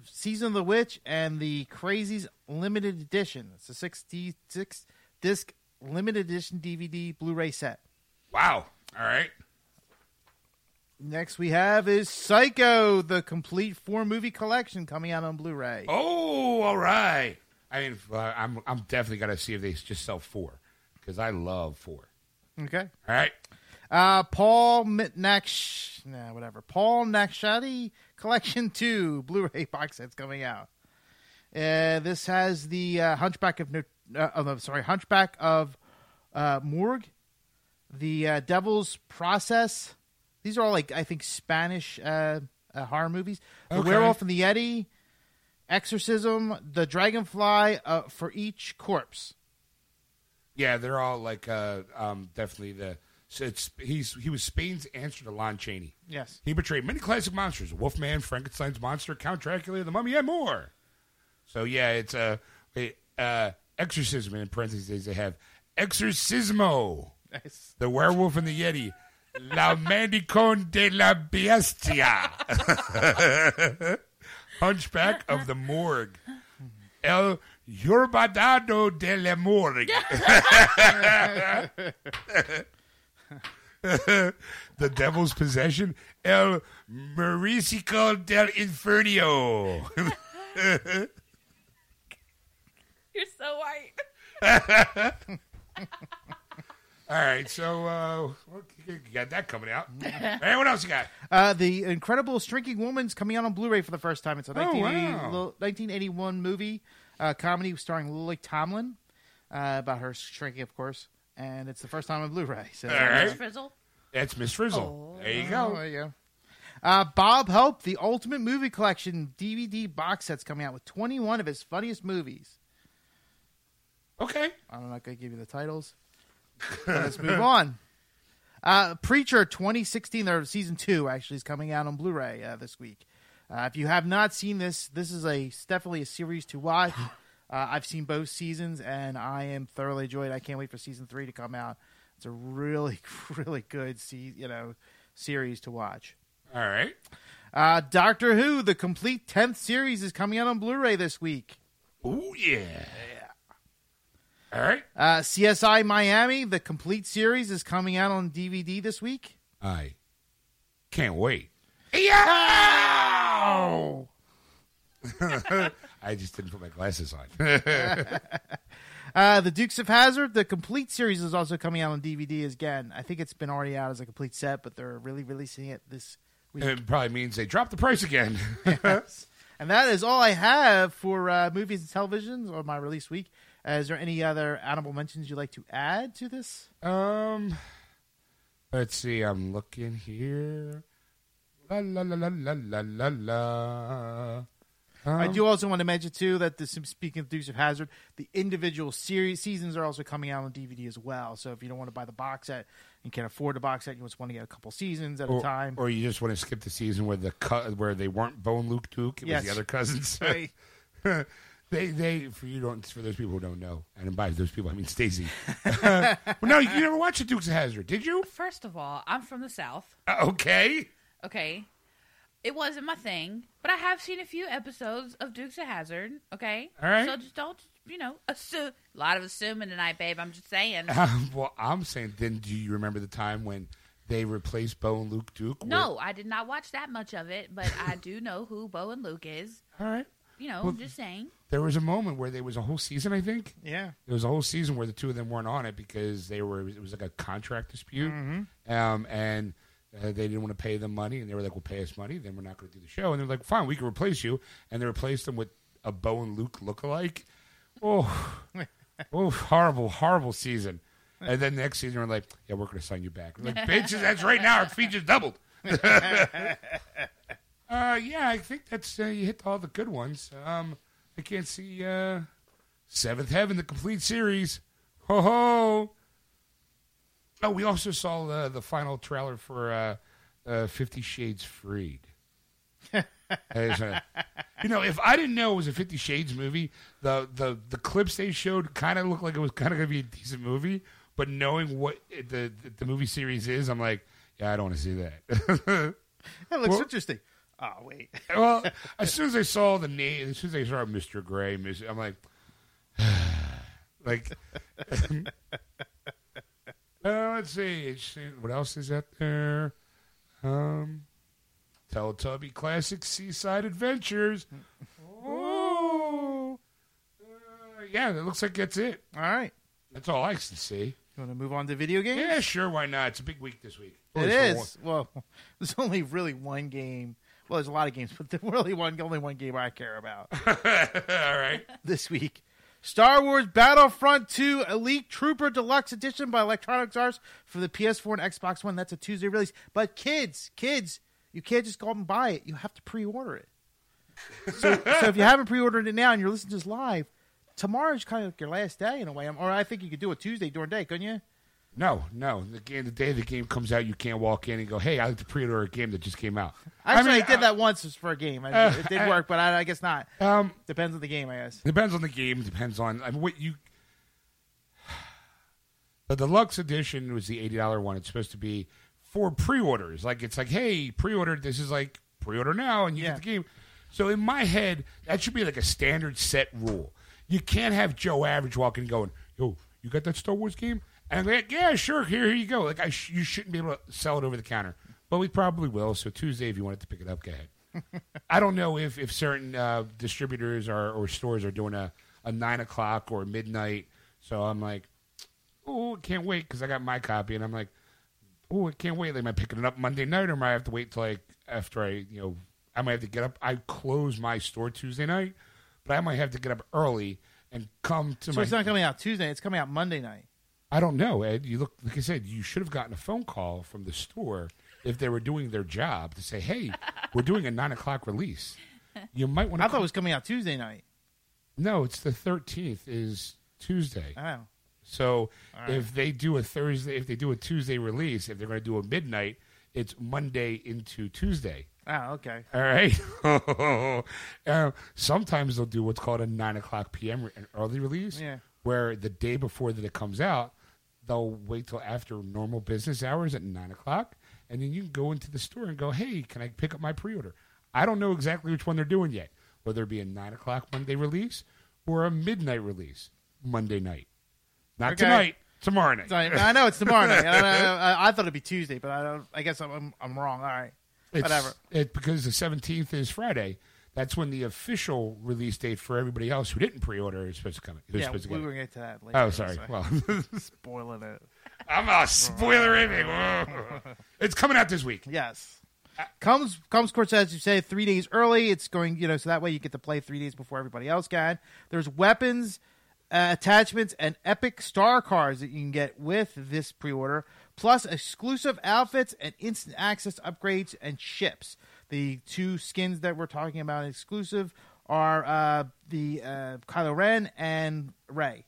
Season of the Witch, and the Crazies Limited Edition. It's a 66 disc limited edition DVD Blu-ray set. Wow. All right. Next we have is Psycho, the complete four movie collection coming out on Blu-ray. Oh, all right. I mean, uh, I'm I'm definitely gonna see if they just sell four because I love four. Okay. All right. Uh, Paul Naksh, nah, whatever. Paul Nakshadi Collection Two Blu-ray [LAUGHS] box sets coming out. Uh, this has the uh, Hunchback of No, uh, oh, sorry, Hunchback of uh, Morgue, the uh, Devil's Process. These are all like I think Spanish uh, uh, horror movies. The Okay. Werewolf and the Yeti, Exorcism, The Dragonfly uh, for each corpse. Yeah, they're all like uh, um, definitely the. It's he's he was Spain's answer to Lon Chaney. Yes. He portrayed many classic monsters: Wolfman, Frankenstein's monster, Count Dracula, the Mummy, and more. So yeah, it's a uh, uh, exorcism. In parentheses, they have exorcismo, Nice. the werewolf and the yeti, la [LAUGHS] Mandicon de la Bestia, [LAUGHS] Hunchback of the Morgue, El Yurbadado de la Morgue. [LAUGHS] [LAUGHS] the Devil's Possession, El Marisico del Infernio. [LAUGHS] You're so white. [LAUGHS] All right, so uh, you got that coming out. hey, what else you got? Uh, the Incredible Shrinking Woman's coming out on Blu-ray for the first time. It's a Oh, 1980 wow. li- 1981 movie uh, comedy starring Lily Tomlin uh, about her shrinking, of course, and it's the first time on Blu-ray. [LAUGHS] So, All right. Miss Frizzle. That's Miss Frizzle. Oh. There you Oh, go. there you go. Uh, Bob Hope, the Ultimate Movie Collection DVD box set's coming out with 21 of his funniest movies. Okay. I'm not going to give you the titles. [LAUGHS] Let's move on. Uh, Preacher 2016, or season two, actually is coming out on Blu-ray uh, this week. Uh, if you have not seen this, this is a definitely a series to watch. [GASPS] [LAUGHS] Uh, I've seen both seasons, and I am thoroughly enjoyed. I can't wait for season three to come out. It's a really, [LAUGHS] really good, se- you know, series to watch. All right. Uh, Doctor Who, the complete tenth series, is coming out on Blu-ray this week. Oh yeah. All right. Uh, CSI Miami, the complete series, is coming out on DVD this week. I can't wait. Yeah. [LAUGHS] I just didn't put my glasses on. [LAUGHS] [LAUGHS] Uh, the Dukes of Hazzard, the complete series, is also coming out on DVD again. I think it's been already out as a complete set, but they're really releasing it this week. it probably means they dropped the price again. [LAUGHS] and that is all I have for uh, movies and televisions on my release week. Uh, is there any other honorable mentions you'd like to add to this? Um, let's see. I'm looking here. La la la la la la la la. I Um, do also want to mention too that this, speaking of Dukes of Hazzard, the individual series seasons are also coming out on DVD as well. So if you don't want to buy the box set and can't afford the box set, you just want to get a couple seasons at or, a time. or you just want to skip the season where the cu- where they weren't Bo and Luke Duke. It Yes. was the other cousins. [LAUGHS] Right. [LAUGHS] they they for you don't for those people who don't know, and by those people I mean Stacy. [LAUGHS] well, no, you never watched the Dukes of Hazzard, did you? First of all, I'm from the South. Uh, okay. Okay. It wasn't my thing, but I have seen a few episodes of Dukes of Hazzard. Okay. All right. So just don't, you know, assume. A lot of assuming tonight, babe. I'm just saying. Um, [LAUGHS] well, I'm saying, then do you remember the time when they replaced Bo and Luke Duke? with- No, I did not watch that much of it, but I do know who Bo and Luke is. All right. You know, Well- I'm just saying. There was a moment where there was a whole season, I think. Yeah. There was a whole season where the two of them weren't on it because they were. It was like a contract dispute, Hmm. um, and uh, they didn't want to pay them money, and they were like, "Well, pay us money, then we're not going to do the show." And they're like, "Fine, we can replace you," and they replaced them with a Bo and Luke lookalike. Oh, [LAUGHS] oh, horrible, horrible season. And then next season, we're like, "Yeah, we're going to sign you back." We're like, [LAUGHS] bitches, that's right now. Our fee just doubled. [LAUGHS] Uh, yeah, I think that's uh, you hit all the good ones. Um, I can't see uh, Seventh Heaven, the complete series. Ho ho! Oh, we also saw uh, the final trailer for uh, uh, Fifty Shades Freed. [LAUGHS] A- you know, if I didn't know it was a Fifty Shades movie, the the the clips they showed kind of looked like it was kind of going to be a decent movie. But knowing what it- the the movie series is, I'm like, yeah, I don't want to see that. [LAUGHS] That looks Well- interesting. Oh wait, [LAUGHS] well, as soon as I saw the name, as soon as I saw Mr. Gray, I'm like, [SIGHS] like, uh, let's see, what else is out there? Um, Teletubby Classic Seaside Adventures. [LAUGHS] Oh, uh, yeah, that looks like that's it. all right. That's all I can see. You want to move on to video games? Yeah, sure, why not? It's a big week this week. It is. Well, [LAUGHS] there's only really one game. Well, there's a lot of games, but [LAUGHS] there's really one, only one game I care about all right. this week. Star Wars Battlefront 2 Elite Trooper Deluxe Edition by Electronic Arts for the PS4 and Xbox One. That's a Tuesday release. But kids, kids, you can't just go out and buy it. You have to pre-order it. So, [LAUGHS] so if you haven't pre-ordered it now and you're listening to this live, tomorrow's kind of like your last day in a way. Or I think you could do it Tuesday during the day, couldn't you? No, no. The game, the day the game comes out, you can't walk in and go, "Hey, I like to pre-order a game that just came out." Actually, I, mean, I did uh, that once for a game. I, Uh, it did uh, work, but I, I guess not. Um, Depends on the game, I guess. depends on the game. Depends on I mean, what you. [SIGHS] The deluxe edition was the eighty dollar one. It's supposed to be for pre-orders. Like it's like, hey, pre-order. This is like pre-order now, and you Yeah. get the game. So in my head, that should be like a standard set rule. You can't have Joe Average walking and going, "Yo, you got that Star Wars game?" And I'm like, "Yeah, sure. Here, here you go." Like I, sh- you shouldn't be able to sell it over the counter, but we probably will. So Tuesday, if you wanted to pick it up, go ahead. [LAUGHS] I don't know if, if certain uh, distributors are, or stores are doing a, a nine o'clock or midnight. So I'm like, oh, can't wait because I got my copy, and I'm like, oh, I can't wait. Am I picking it up Monday night, or am I have to wait till like after I, you know, I might have to get up. I close my store Tuesday night, but I might have to get up early and come to So my. it's not coming out Tuesday. It's coming out Monday night. I don't know, Ed. You look like I said. You should have gotten a phone call from the store if they were doing their job to say, "Hey, we're doing a nine o'clock release." You might want to I thought it was coming out Tuesday night. no, it's the thirteenth. Is Tuesday. Oh. So right. if they do a Thursday, if they do a Tuesday release, if they're going to do a midnight, it's Monday into Tuesday. Oh, okay. All right. uh, [LAUGHS] sometimes they'll do what's called a nine o'clock p.m. re- an early release, Yeah. where the day before that it comes out, they'll wait till after normal business hours at nine o'clock, and then you can go into the store and go, "Hey, can I pick up my pre-order?" I don't know exactly which one they're doing yet, whether it be a nine o'clock Monday release or a midnight release Monday night. Not Okay. tonight, tomorrow night. I, know it's tomorrow night. I, I, I thought it'd be Tuesday, but I. I guess I'm I'm, I'm wrong. All right. It's, Whatever. It, because the 17th is Friday. That's when the official release date for everybody else who didn't pre-order is supposed to come. Yeah, supposed to we get were going to get to that later. Oh, sorry. so- Well, [LAUGHS] spoiling it. [LAUGHS] I'm a spoiler everything. [LAUGHS] It's coming out this week. Yes. Comes comes course as you say three days early. It's going you know so that way you get to play three days before everybody else can. There's weapons, uh, attachments, and epic star cards that you can get with this pre-order, plus exclusive outfits and instant access upgrades and ships. The two skins that we're talking about exclusive are uh, the uh, Kylo Ren and Rey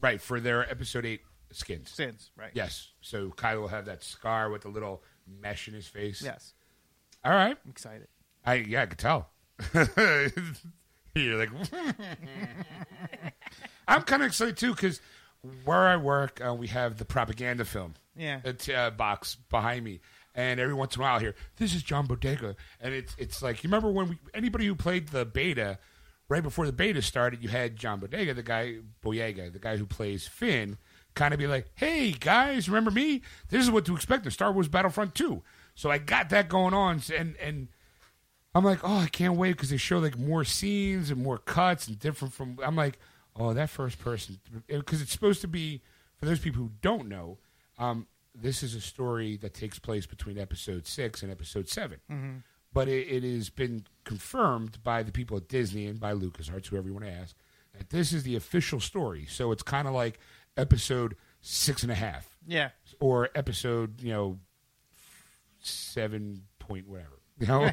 Right, for their episode 8 skins. skins. Right. Yes. So Kylo will have that scar with the little mesh in his face. Yes. All right. I'm excited. I Yeah, I could tell. [LAUGHS] You're like, [LAUGHS] I'm kind of excited too because where I work, uh, we have the propaganda film. Yeah. t- uh, box behind me, and every once in a while, here, this is John Bodega, and it's it's like you remember when we anybody who played the beta right before the beta started, you had John Bodega, the guy Boyega, the guy who plays Finn, kind of be like, "Hey guys, remember me? This is what to expect in Star Wars Battlefront 2. So I got that going on, and and I'm like, oh, I can't wait because they show like more scenes and more cuts and different from. I'm like, oh, that first person because it's supposed to be for those people who don't know. Um, this is a story that takes place between episode six and episode 7 mm-hmm. but it, it has been confirmed by the people at Disney and by LucasArts, whoever you want to ask, that this is the official story. So it's kind of like episode six and a half Yeah. or episode, you know, seven point whatever. You know,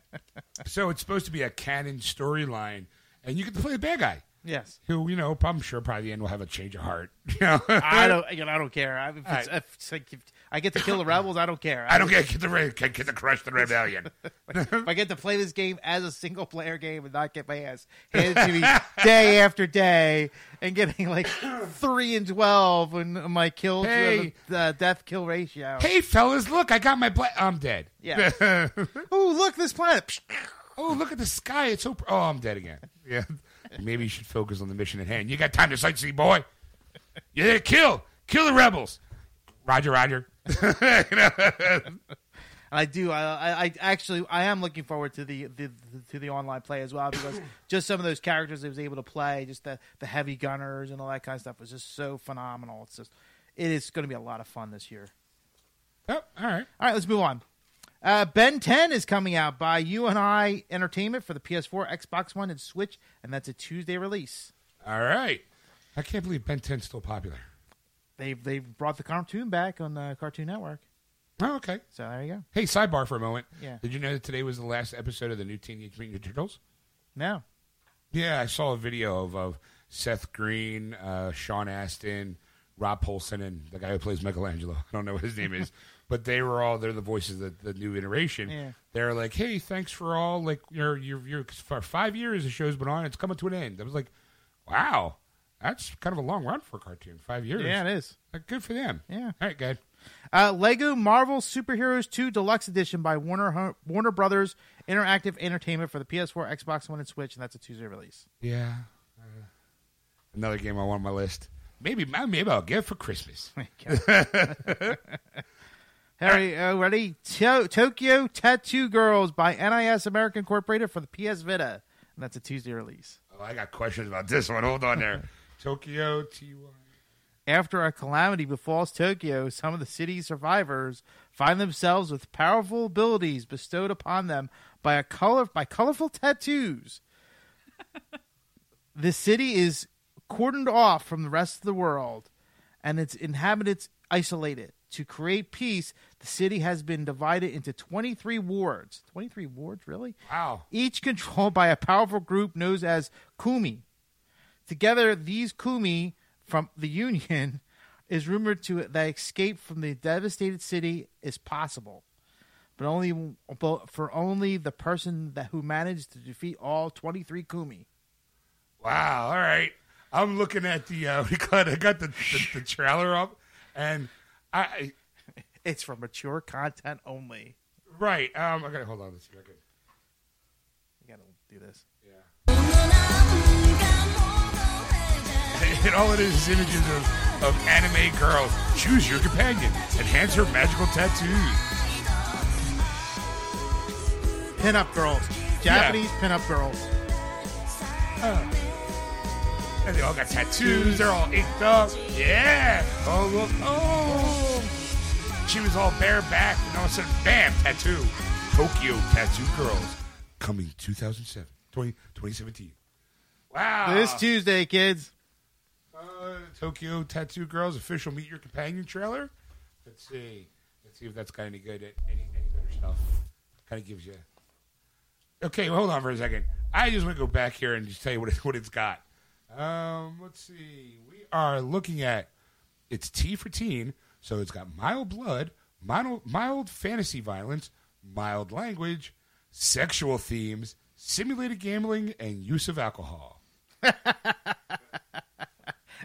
[LAUGHS] so it's supposed to be a canon storyline, and you get to play the bad guy, Yes. who you know, I'm sure probably the end will have a change of heart. [LAUGHS] You know, I don't. You know, I don't care. I, if, it's, if, it's like if I get to kill the rebels, I don't care. I don't get get the get get to crush the rebellion. [LAUGHS] If I get to play this game as a single player game and not get my ass handed to me [LAUGHS] day after day and getting like three and twelve when my kill uh, Hey. the, the death kill ratio. hey, fellas, look, I got my. Bla- I'm dead. Yeah. Oh, look this planet. oh, look at the sky. It's so. Pr- oh, I'm dead again. Yeah. Maybe you should focus on the mission at hand. You got time to sightsee, boy. Yeah, kill, kill the rebels. Roger, Roger. You [LAUGHS] know? I do. I, I, I actually I am looking forward to the, the, to the online play as well because [COUGHS] just some of those characters I was able to play, just the the heavy gunners and all that kind of stuff was just so phenomenal. It's just it is going to be a lot of fun this year. Oh, all right. All right, let's move on. Uh, ben 10 is coming out by UNI Entertainment for the PS4, Xbox One, and Switch, and that's a Tuesday release. All right. I can't believe Ben 10's still popular. They've they've brought the cartoon back on the Cartoon Network, Oh, okay. so there you go. Hey, sidebar for a moment. Yeah. Did you know that today was the last episode of the new Teenage Mutant Ninja Turtles? No. Yeah, I saw a video of, of Seth Green, uh, Sean Astin, Rob Paulsen, and the guy who plays Michelangelo. [LAUGHS] I don't know what his name is, [LAUGHS] but they were all they're the voices of the new iteration. Yeah. They're like, "Hey, thanks for all like your your your for five years the show's been on. It's coming to an end." I was like, "Wow, that's kind of a long run for a cartoon. Five years. yeah, it is. Like, good for them. Yeah. All right, good. Uh, Lego Marvel Superheroes 2 Deluxe Edition by Warner Warner Brothers Interactive Entertainment for the PS4, Xbox One, and Switch, and that's a Tuesday release. Yeah. Uh, another game I want on my list. Maybe maybe I'll get it for Christmas. [LAUGHS] [LAUGHS] Harry, uh, ready? To- Tokyo Tattoo Girls by NIS American Incorporated for the PS Vita, and that's a Tuesday release. Oh, I got questions about this one. Hold on there. [LAUGHS] Tokyo TY. After a calamity befalls Tokyo, some of the city's survivors find themselves with powerful abilities bestowed upon them by a color by colorful tattoos. the city is cordoned off from the rest of the world, and its inhabitants isolated. To create peace, the city has been divided into 23 wards. 23 wards, really? Wow. each controlled by a powerful group known as Kumi. Together, these Kumi from the Union [LAUGHS] is rumored to that escape from the devastated city is possible, but only but for only the person that who managed to defeat all twenty three Kumi. Wow. All right. I'm looking at the. Uh, [LAUGHS] we got. I got the, the, the trailer up, and I. It's for mature content only. Right. Um. Okay. Hold on a second. You gotta do this. Yeah. [LAUGHS] And all it is is images of, of anime girls. Choose your companion. Enhance her magical tattoos. Pinup girls, Japanese pinup girls. And they all got tattoos. They're all inked up. Yeah. Oh, look. Oh. She was all bareback, and all of a sudden, bam, tattoo. Tokyo Tattoo Girls. Coming 2007. 20, 2017. Wow. This Tuesday, kids. Uh, Tokyo Tattoo Girls official Meet Your Companion trailer. Let's see. Let's see if that's got any good at any, any better stuff. Kind of gives you. Okay, well, hold on for a second. I just want to go back here and just tell you what, it, what it's got. Um, let's see. We are looking at it's T for teen, so it's got mild blood, mild, mild fantasy violence, mild language, sexual themes, simulated gambling, and use of alcohol. [LAUGHS]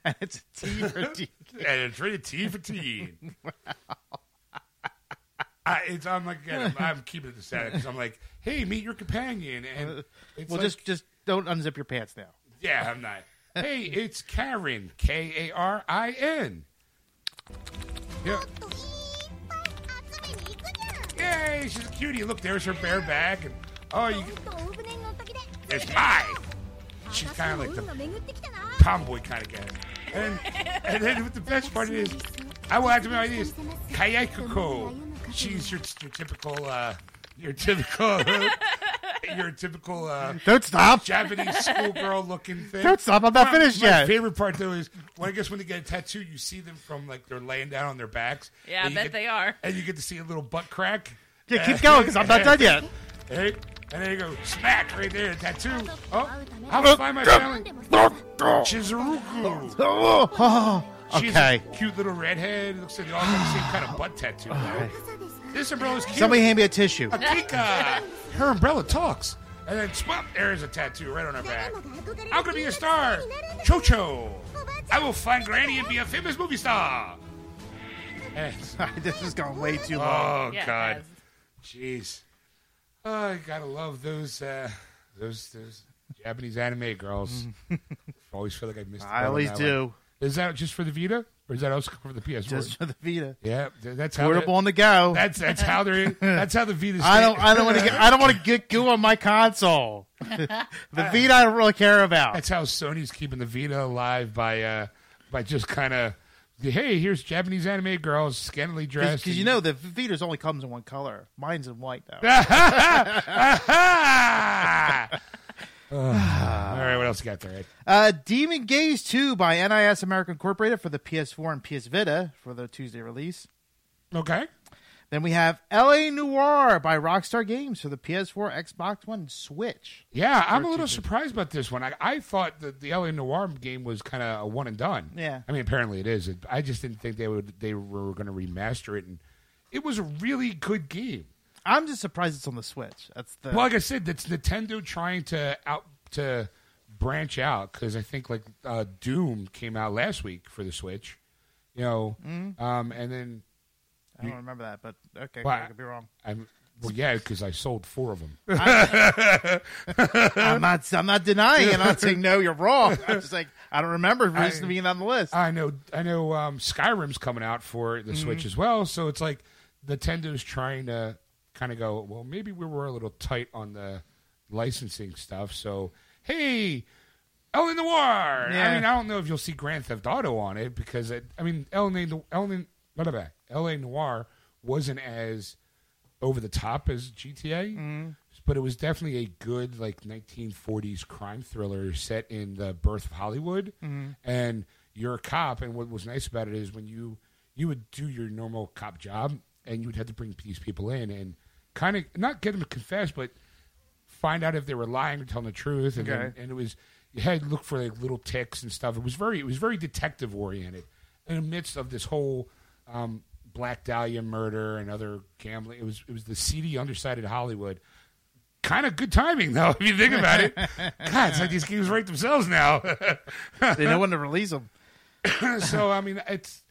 And it's a T for T. [LAUGHS] and it's rated T for teen. I, it's, I'm like, again, I'm, I'm keeping it the static because I'm like, hey, meet your companion, and uh, it's well, like, just just don't unzip your pants now. yeah, I'm not. hey, it's Karen, K A R I N. Yeah, yay, she's a cutie. Look, there's her bare back, and oh, you, it's mine. She's kind of like the tomboy kind of guy. And and then what the best part is, I will have to be this Kayakoko. She's your, your typical, uh, your typical, [LAUGHS] [LAUGHS] your typical uh, Don't stop. Japanese schoolgirl looking thing. Don't stop. I'm not My- finished my yet. favorite part though is when I guess when they get a tattoo, you see them from like they're laying down on their backs. Yeah, I bet get- they are. And you get to see a little butt crack. Yeah, keep going because I'm not done yet. [LAUGHS] Hey, and there you go. Smack right there. Tattoo. Oh, I'll find my family. Chizuruku. Oh, oh, She's okay. a cute little redhead. Looks like they all got the same kind of butt tattoo. though. This umbrella's cute. Somebody hand me a tissue. Akika. [LAUGHS] Her umbrella talks. And then swap, there's a tattoo right on her back. I'm gonna be a star. Chocho. I will find Granny and be a famous movie star. [LAUGHS] And- this is going way too long. oh Yeah, God. Jeez. Oh, I gotta love those uh those those Japanese anime girls. [LAUGHS] always feel like I missed. I always do. one. Is that just for the Vita, or is that also for the PS4? Just for the Vita. yeah, that's how. Portable on the go. That's that's how they're. That's how the Vita. [LAUGHS] I don't. I don't want to get. I don't want to get goo on my console. [LAUGHS] the Vita, I don't really care about. That's how Sony's keeping the Vita alive by uh by just kind of. Hey, here's Japanese anime girls scantily dressed. Because you know the Vita's only comes in one color. Mine's in white though. [LAUGHS] All right, what else you got there? Uh, Demon Gaze 2 by NIS America Incorporated for the PS4 and PS Vita for the Tuesday release. Okay. Then we have LA Noire by Rockstar Games for the PS4, Xbox One, and Switch. Yeah, I'm a little surprised about this one. I, I thought that the LA Noire game was kind of a one and done. Yeah. I mean, apparently it is. It, I just didn't think they would. They were going to remaster it, and it was a really good game. I'm just surprised it's on the Switch. That's the Well, like I said, that's Nintendo trying to out to branch out because I think like uh, Doom came out last week for the Switch, you know, Mm-hmm. um, and then I don't remember that, but okay, Well, I could be wrong. I'm well, yeah, because I sold four of them. [LAUGHS] I'm not. I'm not denying it. I'm not saying no, you're wrong. I'm just like I don't remember recently being on the list. I know, I know. Um, Skyrim's coming out for Mm-hmm. the Switch as well, so it's like Nintendo's trying to kind of go. Well, maybe we were a little tight on the licensing stuff. So hey, El Noir. Yeah. I mean, I don't know if you'll see Grand Theft Auto on it because it, I mean, El El blah, blah, blah. L.A. Noire wasn't as over the top as GTA, Mm-hmm. but it was definitely a good like 1940s crime thriller set in the birth of Hollywood. Mm-hmm. And you're a cop, and what was nice about it is when you you would do your normal cop job, and you would have to bring these people in and kind of not get them to confess, but find out if they were lying or telling the truth. And then, and it was you had to look for like little ticks and stuff. It was very it was very detective oriented in the midst of this whole um, Black Dahlia murder and other gambling. It was it was the seedy underside of Hollywood. Kind of good timing though, [LAUGHS] if you think about it. [LAUGHS] God, it's like these games write themselves now. they know when to [LAUGHS] release them. so I mean, it's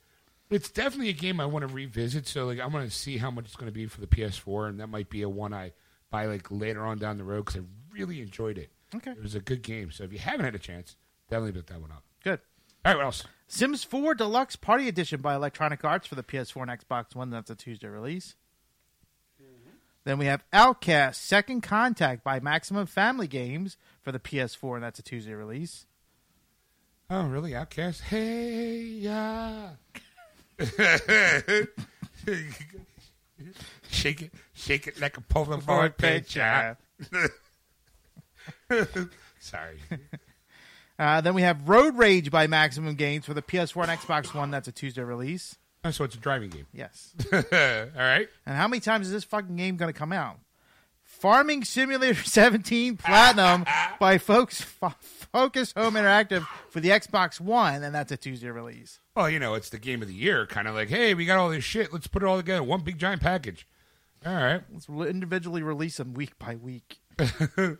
it's definitely a game I want to revisit. So like, I'm going to see how much it's going to be for the PS4, and that might be a one I buy like later on down the road because I really enjoyed it. Okay. It was a good game. So if you haven't had a chance, definitely pick that one up. Good. All right, what else? Sims 4 Deluxe Party Edition by Electronic Arts for the PS4 and Xbox One. That's a Tuesday release. Mm-hmm. Then we have Outcast Second Contact by Maximum Family Games for the PS4, and that's a Tuesday release. Oh, really? Outcast? Hey, yeah. [LAUGHS] shake it, shake it like a Polaroid picture. [LAUGHS] Sorry. [LAUGHS] Uh, then we have Road Rage by Maximum Games for the PS4 and Xbox One. That's a Tuesday release. Oh, so it's a driving game. Yes. All right. And how many times is this fucking game going to come out? Farming Simulator 17 Platinum by Folks Focus Home Interactive for the Xbox One, and that's a Tuesday release. Well, you know, it's the game of the year. Kind of like, hey, we got all this shit. Let's put it all together. One big giant package. All right. Let's re- individually release them week by week. [LAUGHS] All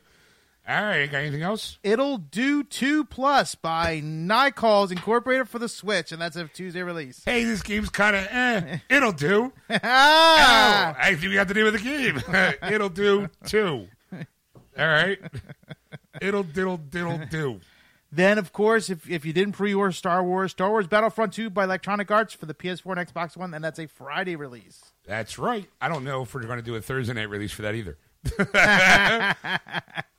right. Got anything else? Ittle Dew 2 Plus by Nicalis Incorporated for the Switch, and that's a Tuesday release. Hey, this game's kind of eh. [LAUGHS] It'll do. Oh! I think we got the name of the game. [LAUGHS] It'll do too. All right. It'll diddle diddle do. Then, of course, if, if you didn't pre-order Star Wars, Star Wars Battlefront 2 by Electronic Arts for the PS4 and Xbox One, and that's a Friday release. That's right. I don't know if we're going to do a Thursday night release for that either. [LAUGHS]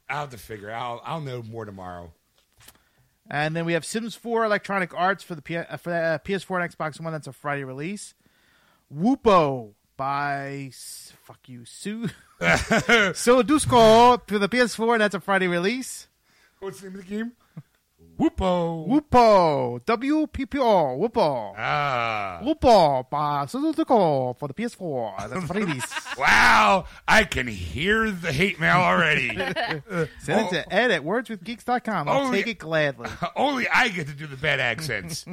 I'll have to figure. I'll I'll know more tomorrow. And then we have Sims 4 Electronic Arts for the P- uh, for, uh, PS4 and Xbox One. That's a Friday release. Wuppo by fuck you Sue [LAUGHS] So Dusko for the PS4. and That's a Friday release. What's the name of the game? Wuppo. Wuppo. W-P-P-O. Wuppo. Ah. Wuppo. Ba- Suzuko for the PS4. That's release. [LAUGHS] Wow. I can hear the hate mail already. [LAUGHS] Send it to ed at wordswithgeeks.com. I'll Only- take it gladly. [LAUGHS] Only I get to do the bad accents.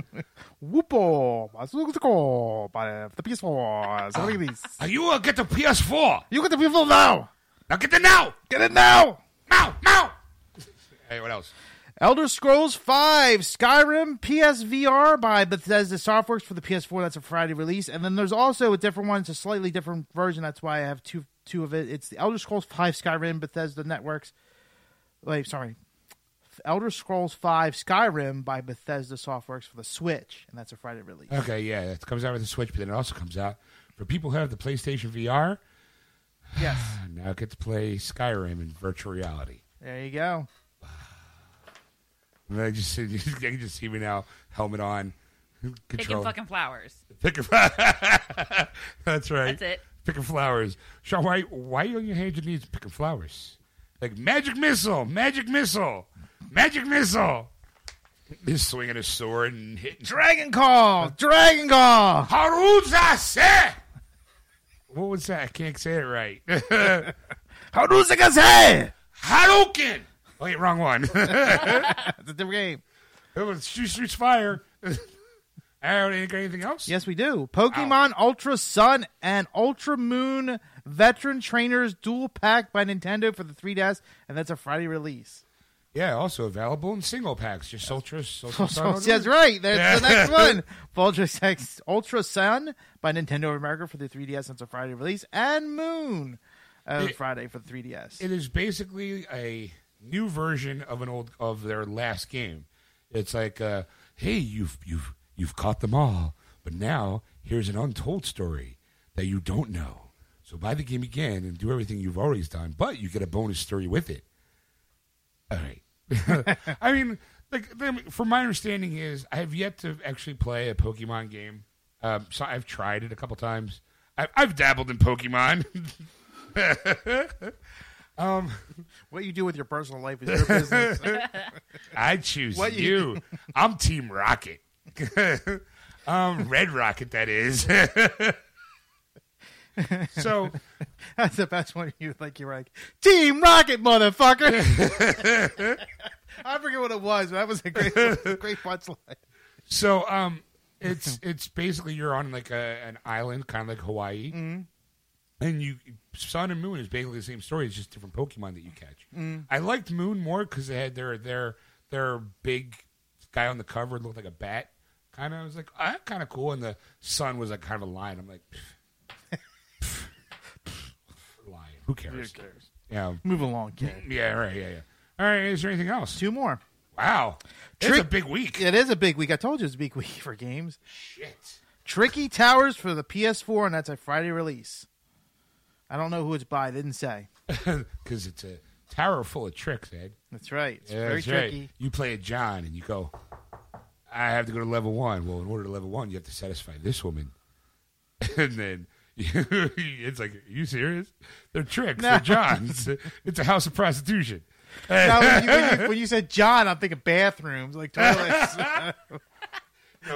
Wuppo. Ba- Suzuko for the PS4. That's release. Are you uh, get the PS4? You get the PS4 now. Now get the now. Get it now. Now. Now. Hey, what else? Elder Scrolls V Skyrim PSVR by Bethesda Softworks for the PS4. That's a Friday release, and then there's also a different one. It's a slightly different version. That's why I have two two of it. It's the Elder Scrolls V Skyrim Bethesda Networks. Wait, sorry, Elder Scrolls V Skyrim by Bethesda Softworks for the Switch, and that's a Friday release. Okay, yeah, it comes out with the Switch, but then it also comes out for people who have the PlayStation VR. Yes, [SIGHS] Now get to play Skyrim in virtual reality. there you go. And I just, see- I can just see me now, helmet on, Picking control. fucking flowers. Picking. [LAUGHS] That's right. That's it. Picking flowers. Shawn, why why are you on your hands and knees picking flowers? Like magic missile, magic missile, magic missile. He's swinging his sword and hitting. Dragon Call, Dragon Call. Haruza se. What was that? I can't say it right. [LAUGHS] Haruzakase. Hadouken. Wait, wrong one. [LAUGHS] It's a different game. it was Street Streets Fire. I don't think anything else. Yes, we do. Pokemon Ultra Sun and Ultra Moon Veteran Trainers Dual Pack by Nintendo for the 3DS, and that's a Friday release. Yeah, also available in single packs. Just Ultra, Ultra Sun. [LAUGHS] That's right. That's the next one. [LAUGHS] Ultra, Sex- Ultra Sun by Nintendo of America for the 3DS, that's a Friday release, and Moon uh, It- Friday for the 3DS. it is basically a new version of an old of their last game. It's like, uh, hey, you've you've you've caught them all, but now here's an untold story that you don't know. So buy the game again and do everything you've always done, but you get a bonus story with it. All right. [LAUGHS] I mean, like, from my understanding is I have yet to actually play a Pokemon game. Um, so I've tried it a couple times. I've, I've dabbled in Pokemon. [LAUGHS] um, [LAUGHS] what you do with your personal life is your business. [LAUGHS] I choose What you. you- [LAUGHS] I'm Team Rocket. um, Red Rocket, that is. so, that's the best one. You like, you're like, Team Rocket, motherfucker. I forget what it was, but that was a great, great punchline. so um, it's it's basically you're on like a, an island, kind of like Hawaii, Mm-hmm. And you Sun and Moon is basically the same story. It's just different Pokemon that you catch. Mm-hmm. I liked Moon more because they had their their their big guy on the cover looked like a bat. Kind of, I was like, ah, kind of cool. And the Sun was like kind of a lion. I'm like, lion. Who cares? Who cares? Yeah, Move along, kid. yeah, right, yeah, yeah. All right, is there anything else? Two more. Wow, it's a big week. It is a big week. I told you it's a big [LAUGHS] week for games. Shit. Tricky Towers for the PS4, and that's a Friday release. I don't know who it's by. They didn't say. [LAUGHS] Because it's a tower full of tricks, Ed. That's right. It's Yeah, very that's right. tricky. You play a John and you go, I have to go to level one. Well, in order to level one, you have to satisfy this woman. [LAUGHS] and then [LAUGHS] it's like, are you serious? They're tricks. They're Johns. it's a house of prostitution. Now, when, you, when, you, when you said John, I'm thinking bathrooms, like toilets.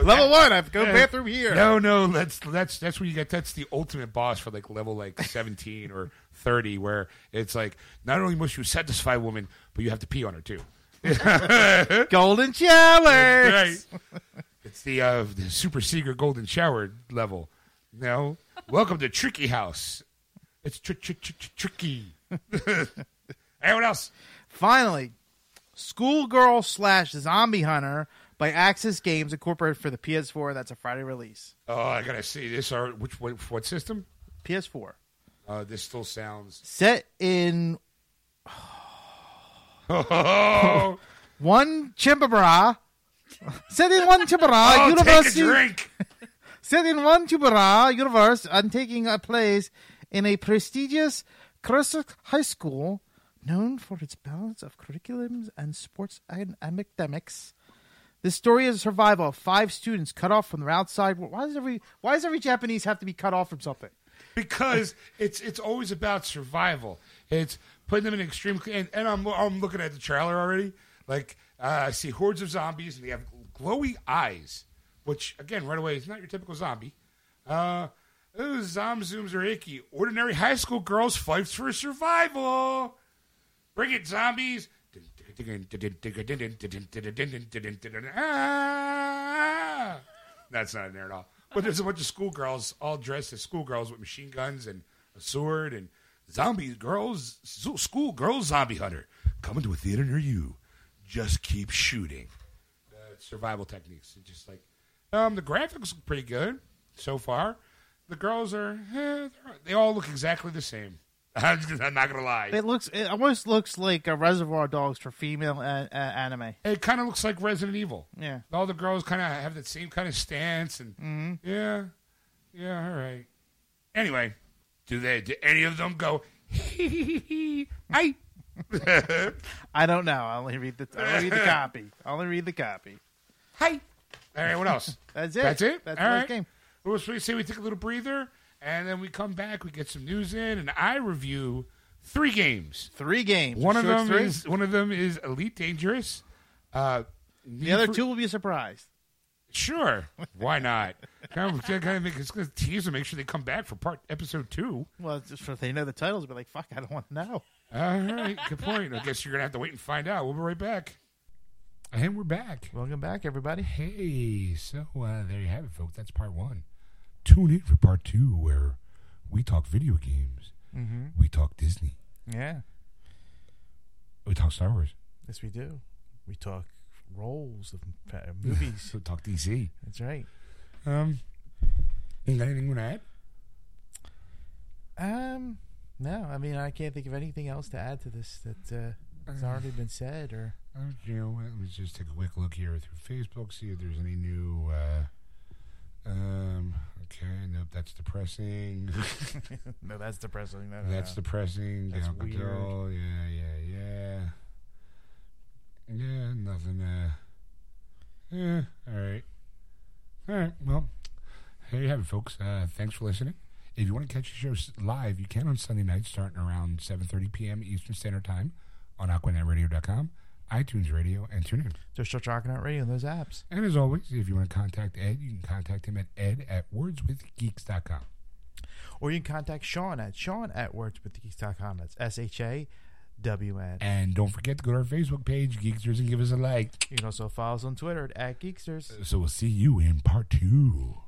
Level one, I have to go bathroom here. No, no, that's that's that's where you get that's the ultimate boss for like level like [LAUGHS] seventeen or thirty, where it's like not only must you satisfy a woman, but you have to pee on her too. [LAUGHS] Golden [LAUGHS] shower. right. It's the uh, the super secret golden shower level. No, welcome to Tricky House. It's tr- tr- tr- tr- tricky. hey, what else? Finally, Schoolgirl slash Zombie Hunter by Aksys Games Incorporated for the PS4. That's a Friday release. Oh, I gotta see this. Are which what, what system? PS4. Uh, this still sounds. Set in [LAUGHS] [SIGHS] Onechanbara. Set in Onechanbara oh take a university. drink. [LAUGHS] Set in Onechanbara universe and taking a place in a prestigious Christian high school known for its balance of curriculums and sports and academics. This story is a survival of five students cut off from their outside. Why does every Why does every Japanese have to be cut off from something? because it's it's always about survival. It's putting them in extreme. And, and I'm I'm looking at the trailer already. Like Uh, I see hordes of zombies, and they have glowy eyes, which, again, right away, is not your typical zombie. Uh, ooh, zom zooms are icky. Ordinary high school girls fights for survival. Bring it, zombies. Ah! That's not in there at all. But there's a bunch of schoolgirls all dressed as schoolgirls with machine guns and a sword and zombies, girls, school girls, zombie hunter coming to a theater near you. Just keep shooting. Uh, survival techniques. It's just like um, the graphics look pretty good so far. The girls are eh, they all look exactly the same. [LAUGHS] I'm, just, I'm not gonna lie. It looks. It almost looks like a Reservoir Dogs for female uh, uh, anime. It kind of looks like Resident Evil. Yeah. All the girls kind of have that same kind of stance, and Mm-hmm. yeah, yeah, all right. Anyway, do they? Do any of them go? I. I don't know. I only read the. I only read the copy. I only read the copy. Hi. All right. What else? That's it. That's it. That's All the right. game. Well, so we say we take a little breather, and then we come back. We get some news in, and I review three games. Three games. One of Sure them three? is one of them is Elite Dangerous. Uh, The other two will be a surprise. Sure. [LAUGHS] Why not? kind of, kind of make, it's gonna tease them, make sure they come back for part episode two. Well, just for they know the titles, but like, fuck, I don't want to know. All [LAUGHS] right, good point. I guess you're gonna have to wait and find out. We'll be right back. And we're back. Welcome back, everybody. Hey, so uh, there you have it, folks. That's part one. Tune in for part two, where we talk video games, Mm-hmm. we talk Disney, Yeah. we talk Star Wars, Yes, we do. We talk roles of uh, movies. we [LAUGHS] talk DC. That's right. Um, you got anything you want to add? Um, no, I mean, I can't think of anything else to add to this that uh, has already been said. Or Uh, you know, let me just take a quick look here through Facebook, see if there's any new. Uh, um. Okay. Nope. That's depressing. [LAUGHS] no, that's depressing. No, no, that's no. depressing. That's Down control. Yeah. Yeah. Yeah. Yeah. Nothing. Uh. Yeah. All right. All right. Well, there you have it, folks. Uh, thanks for listening. If you want to catch the show live, you can on Sunday night, starting around 7:30 p.m. Eastern Standard Time on AquanetRadio.com, iTunes Radio, and TuneIn. Just search Argonaut Radio in those apps. And as always, if you want to contact Ed, you can contact him at ed at wordswithgeeks.com. Or you can contact Shawn at Shawn at wordswithgeeks.com. That's S H A W N. And don't forget to go to our Facebook page, Geeksters, and give us a like. You can also follow us on Twitter at, at Geeksters. So we'll see you in part two.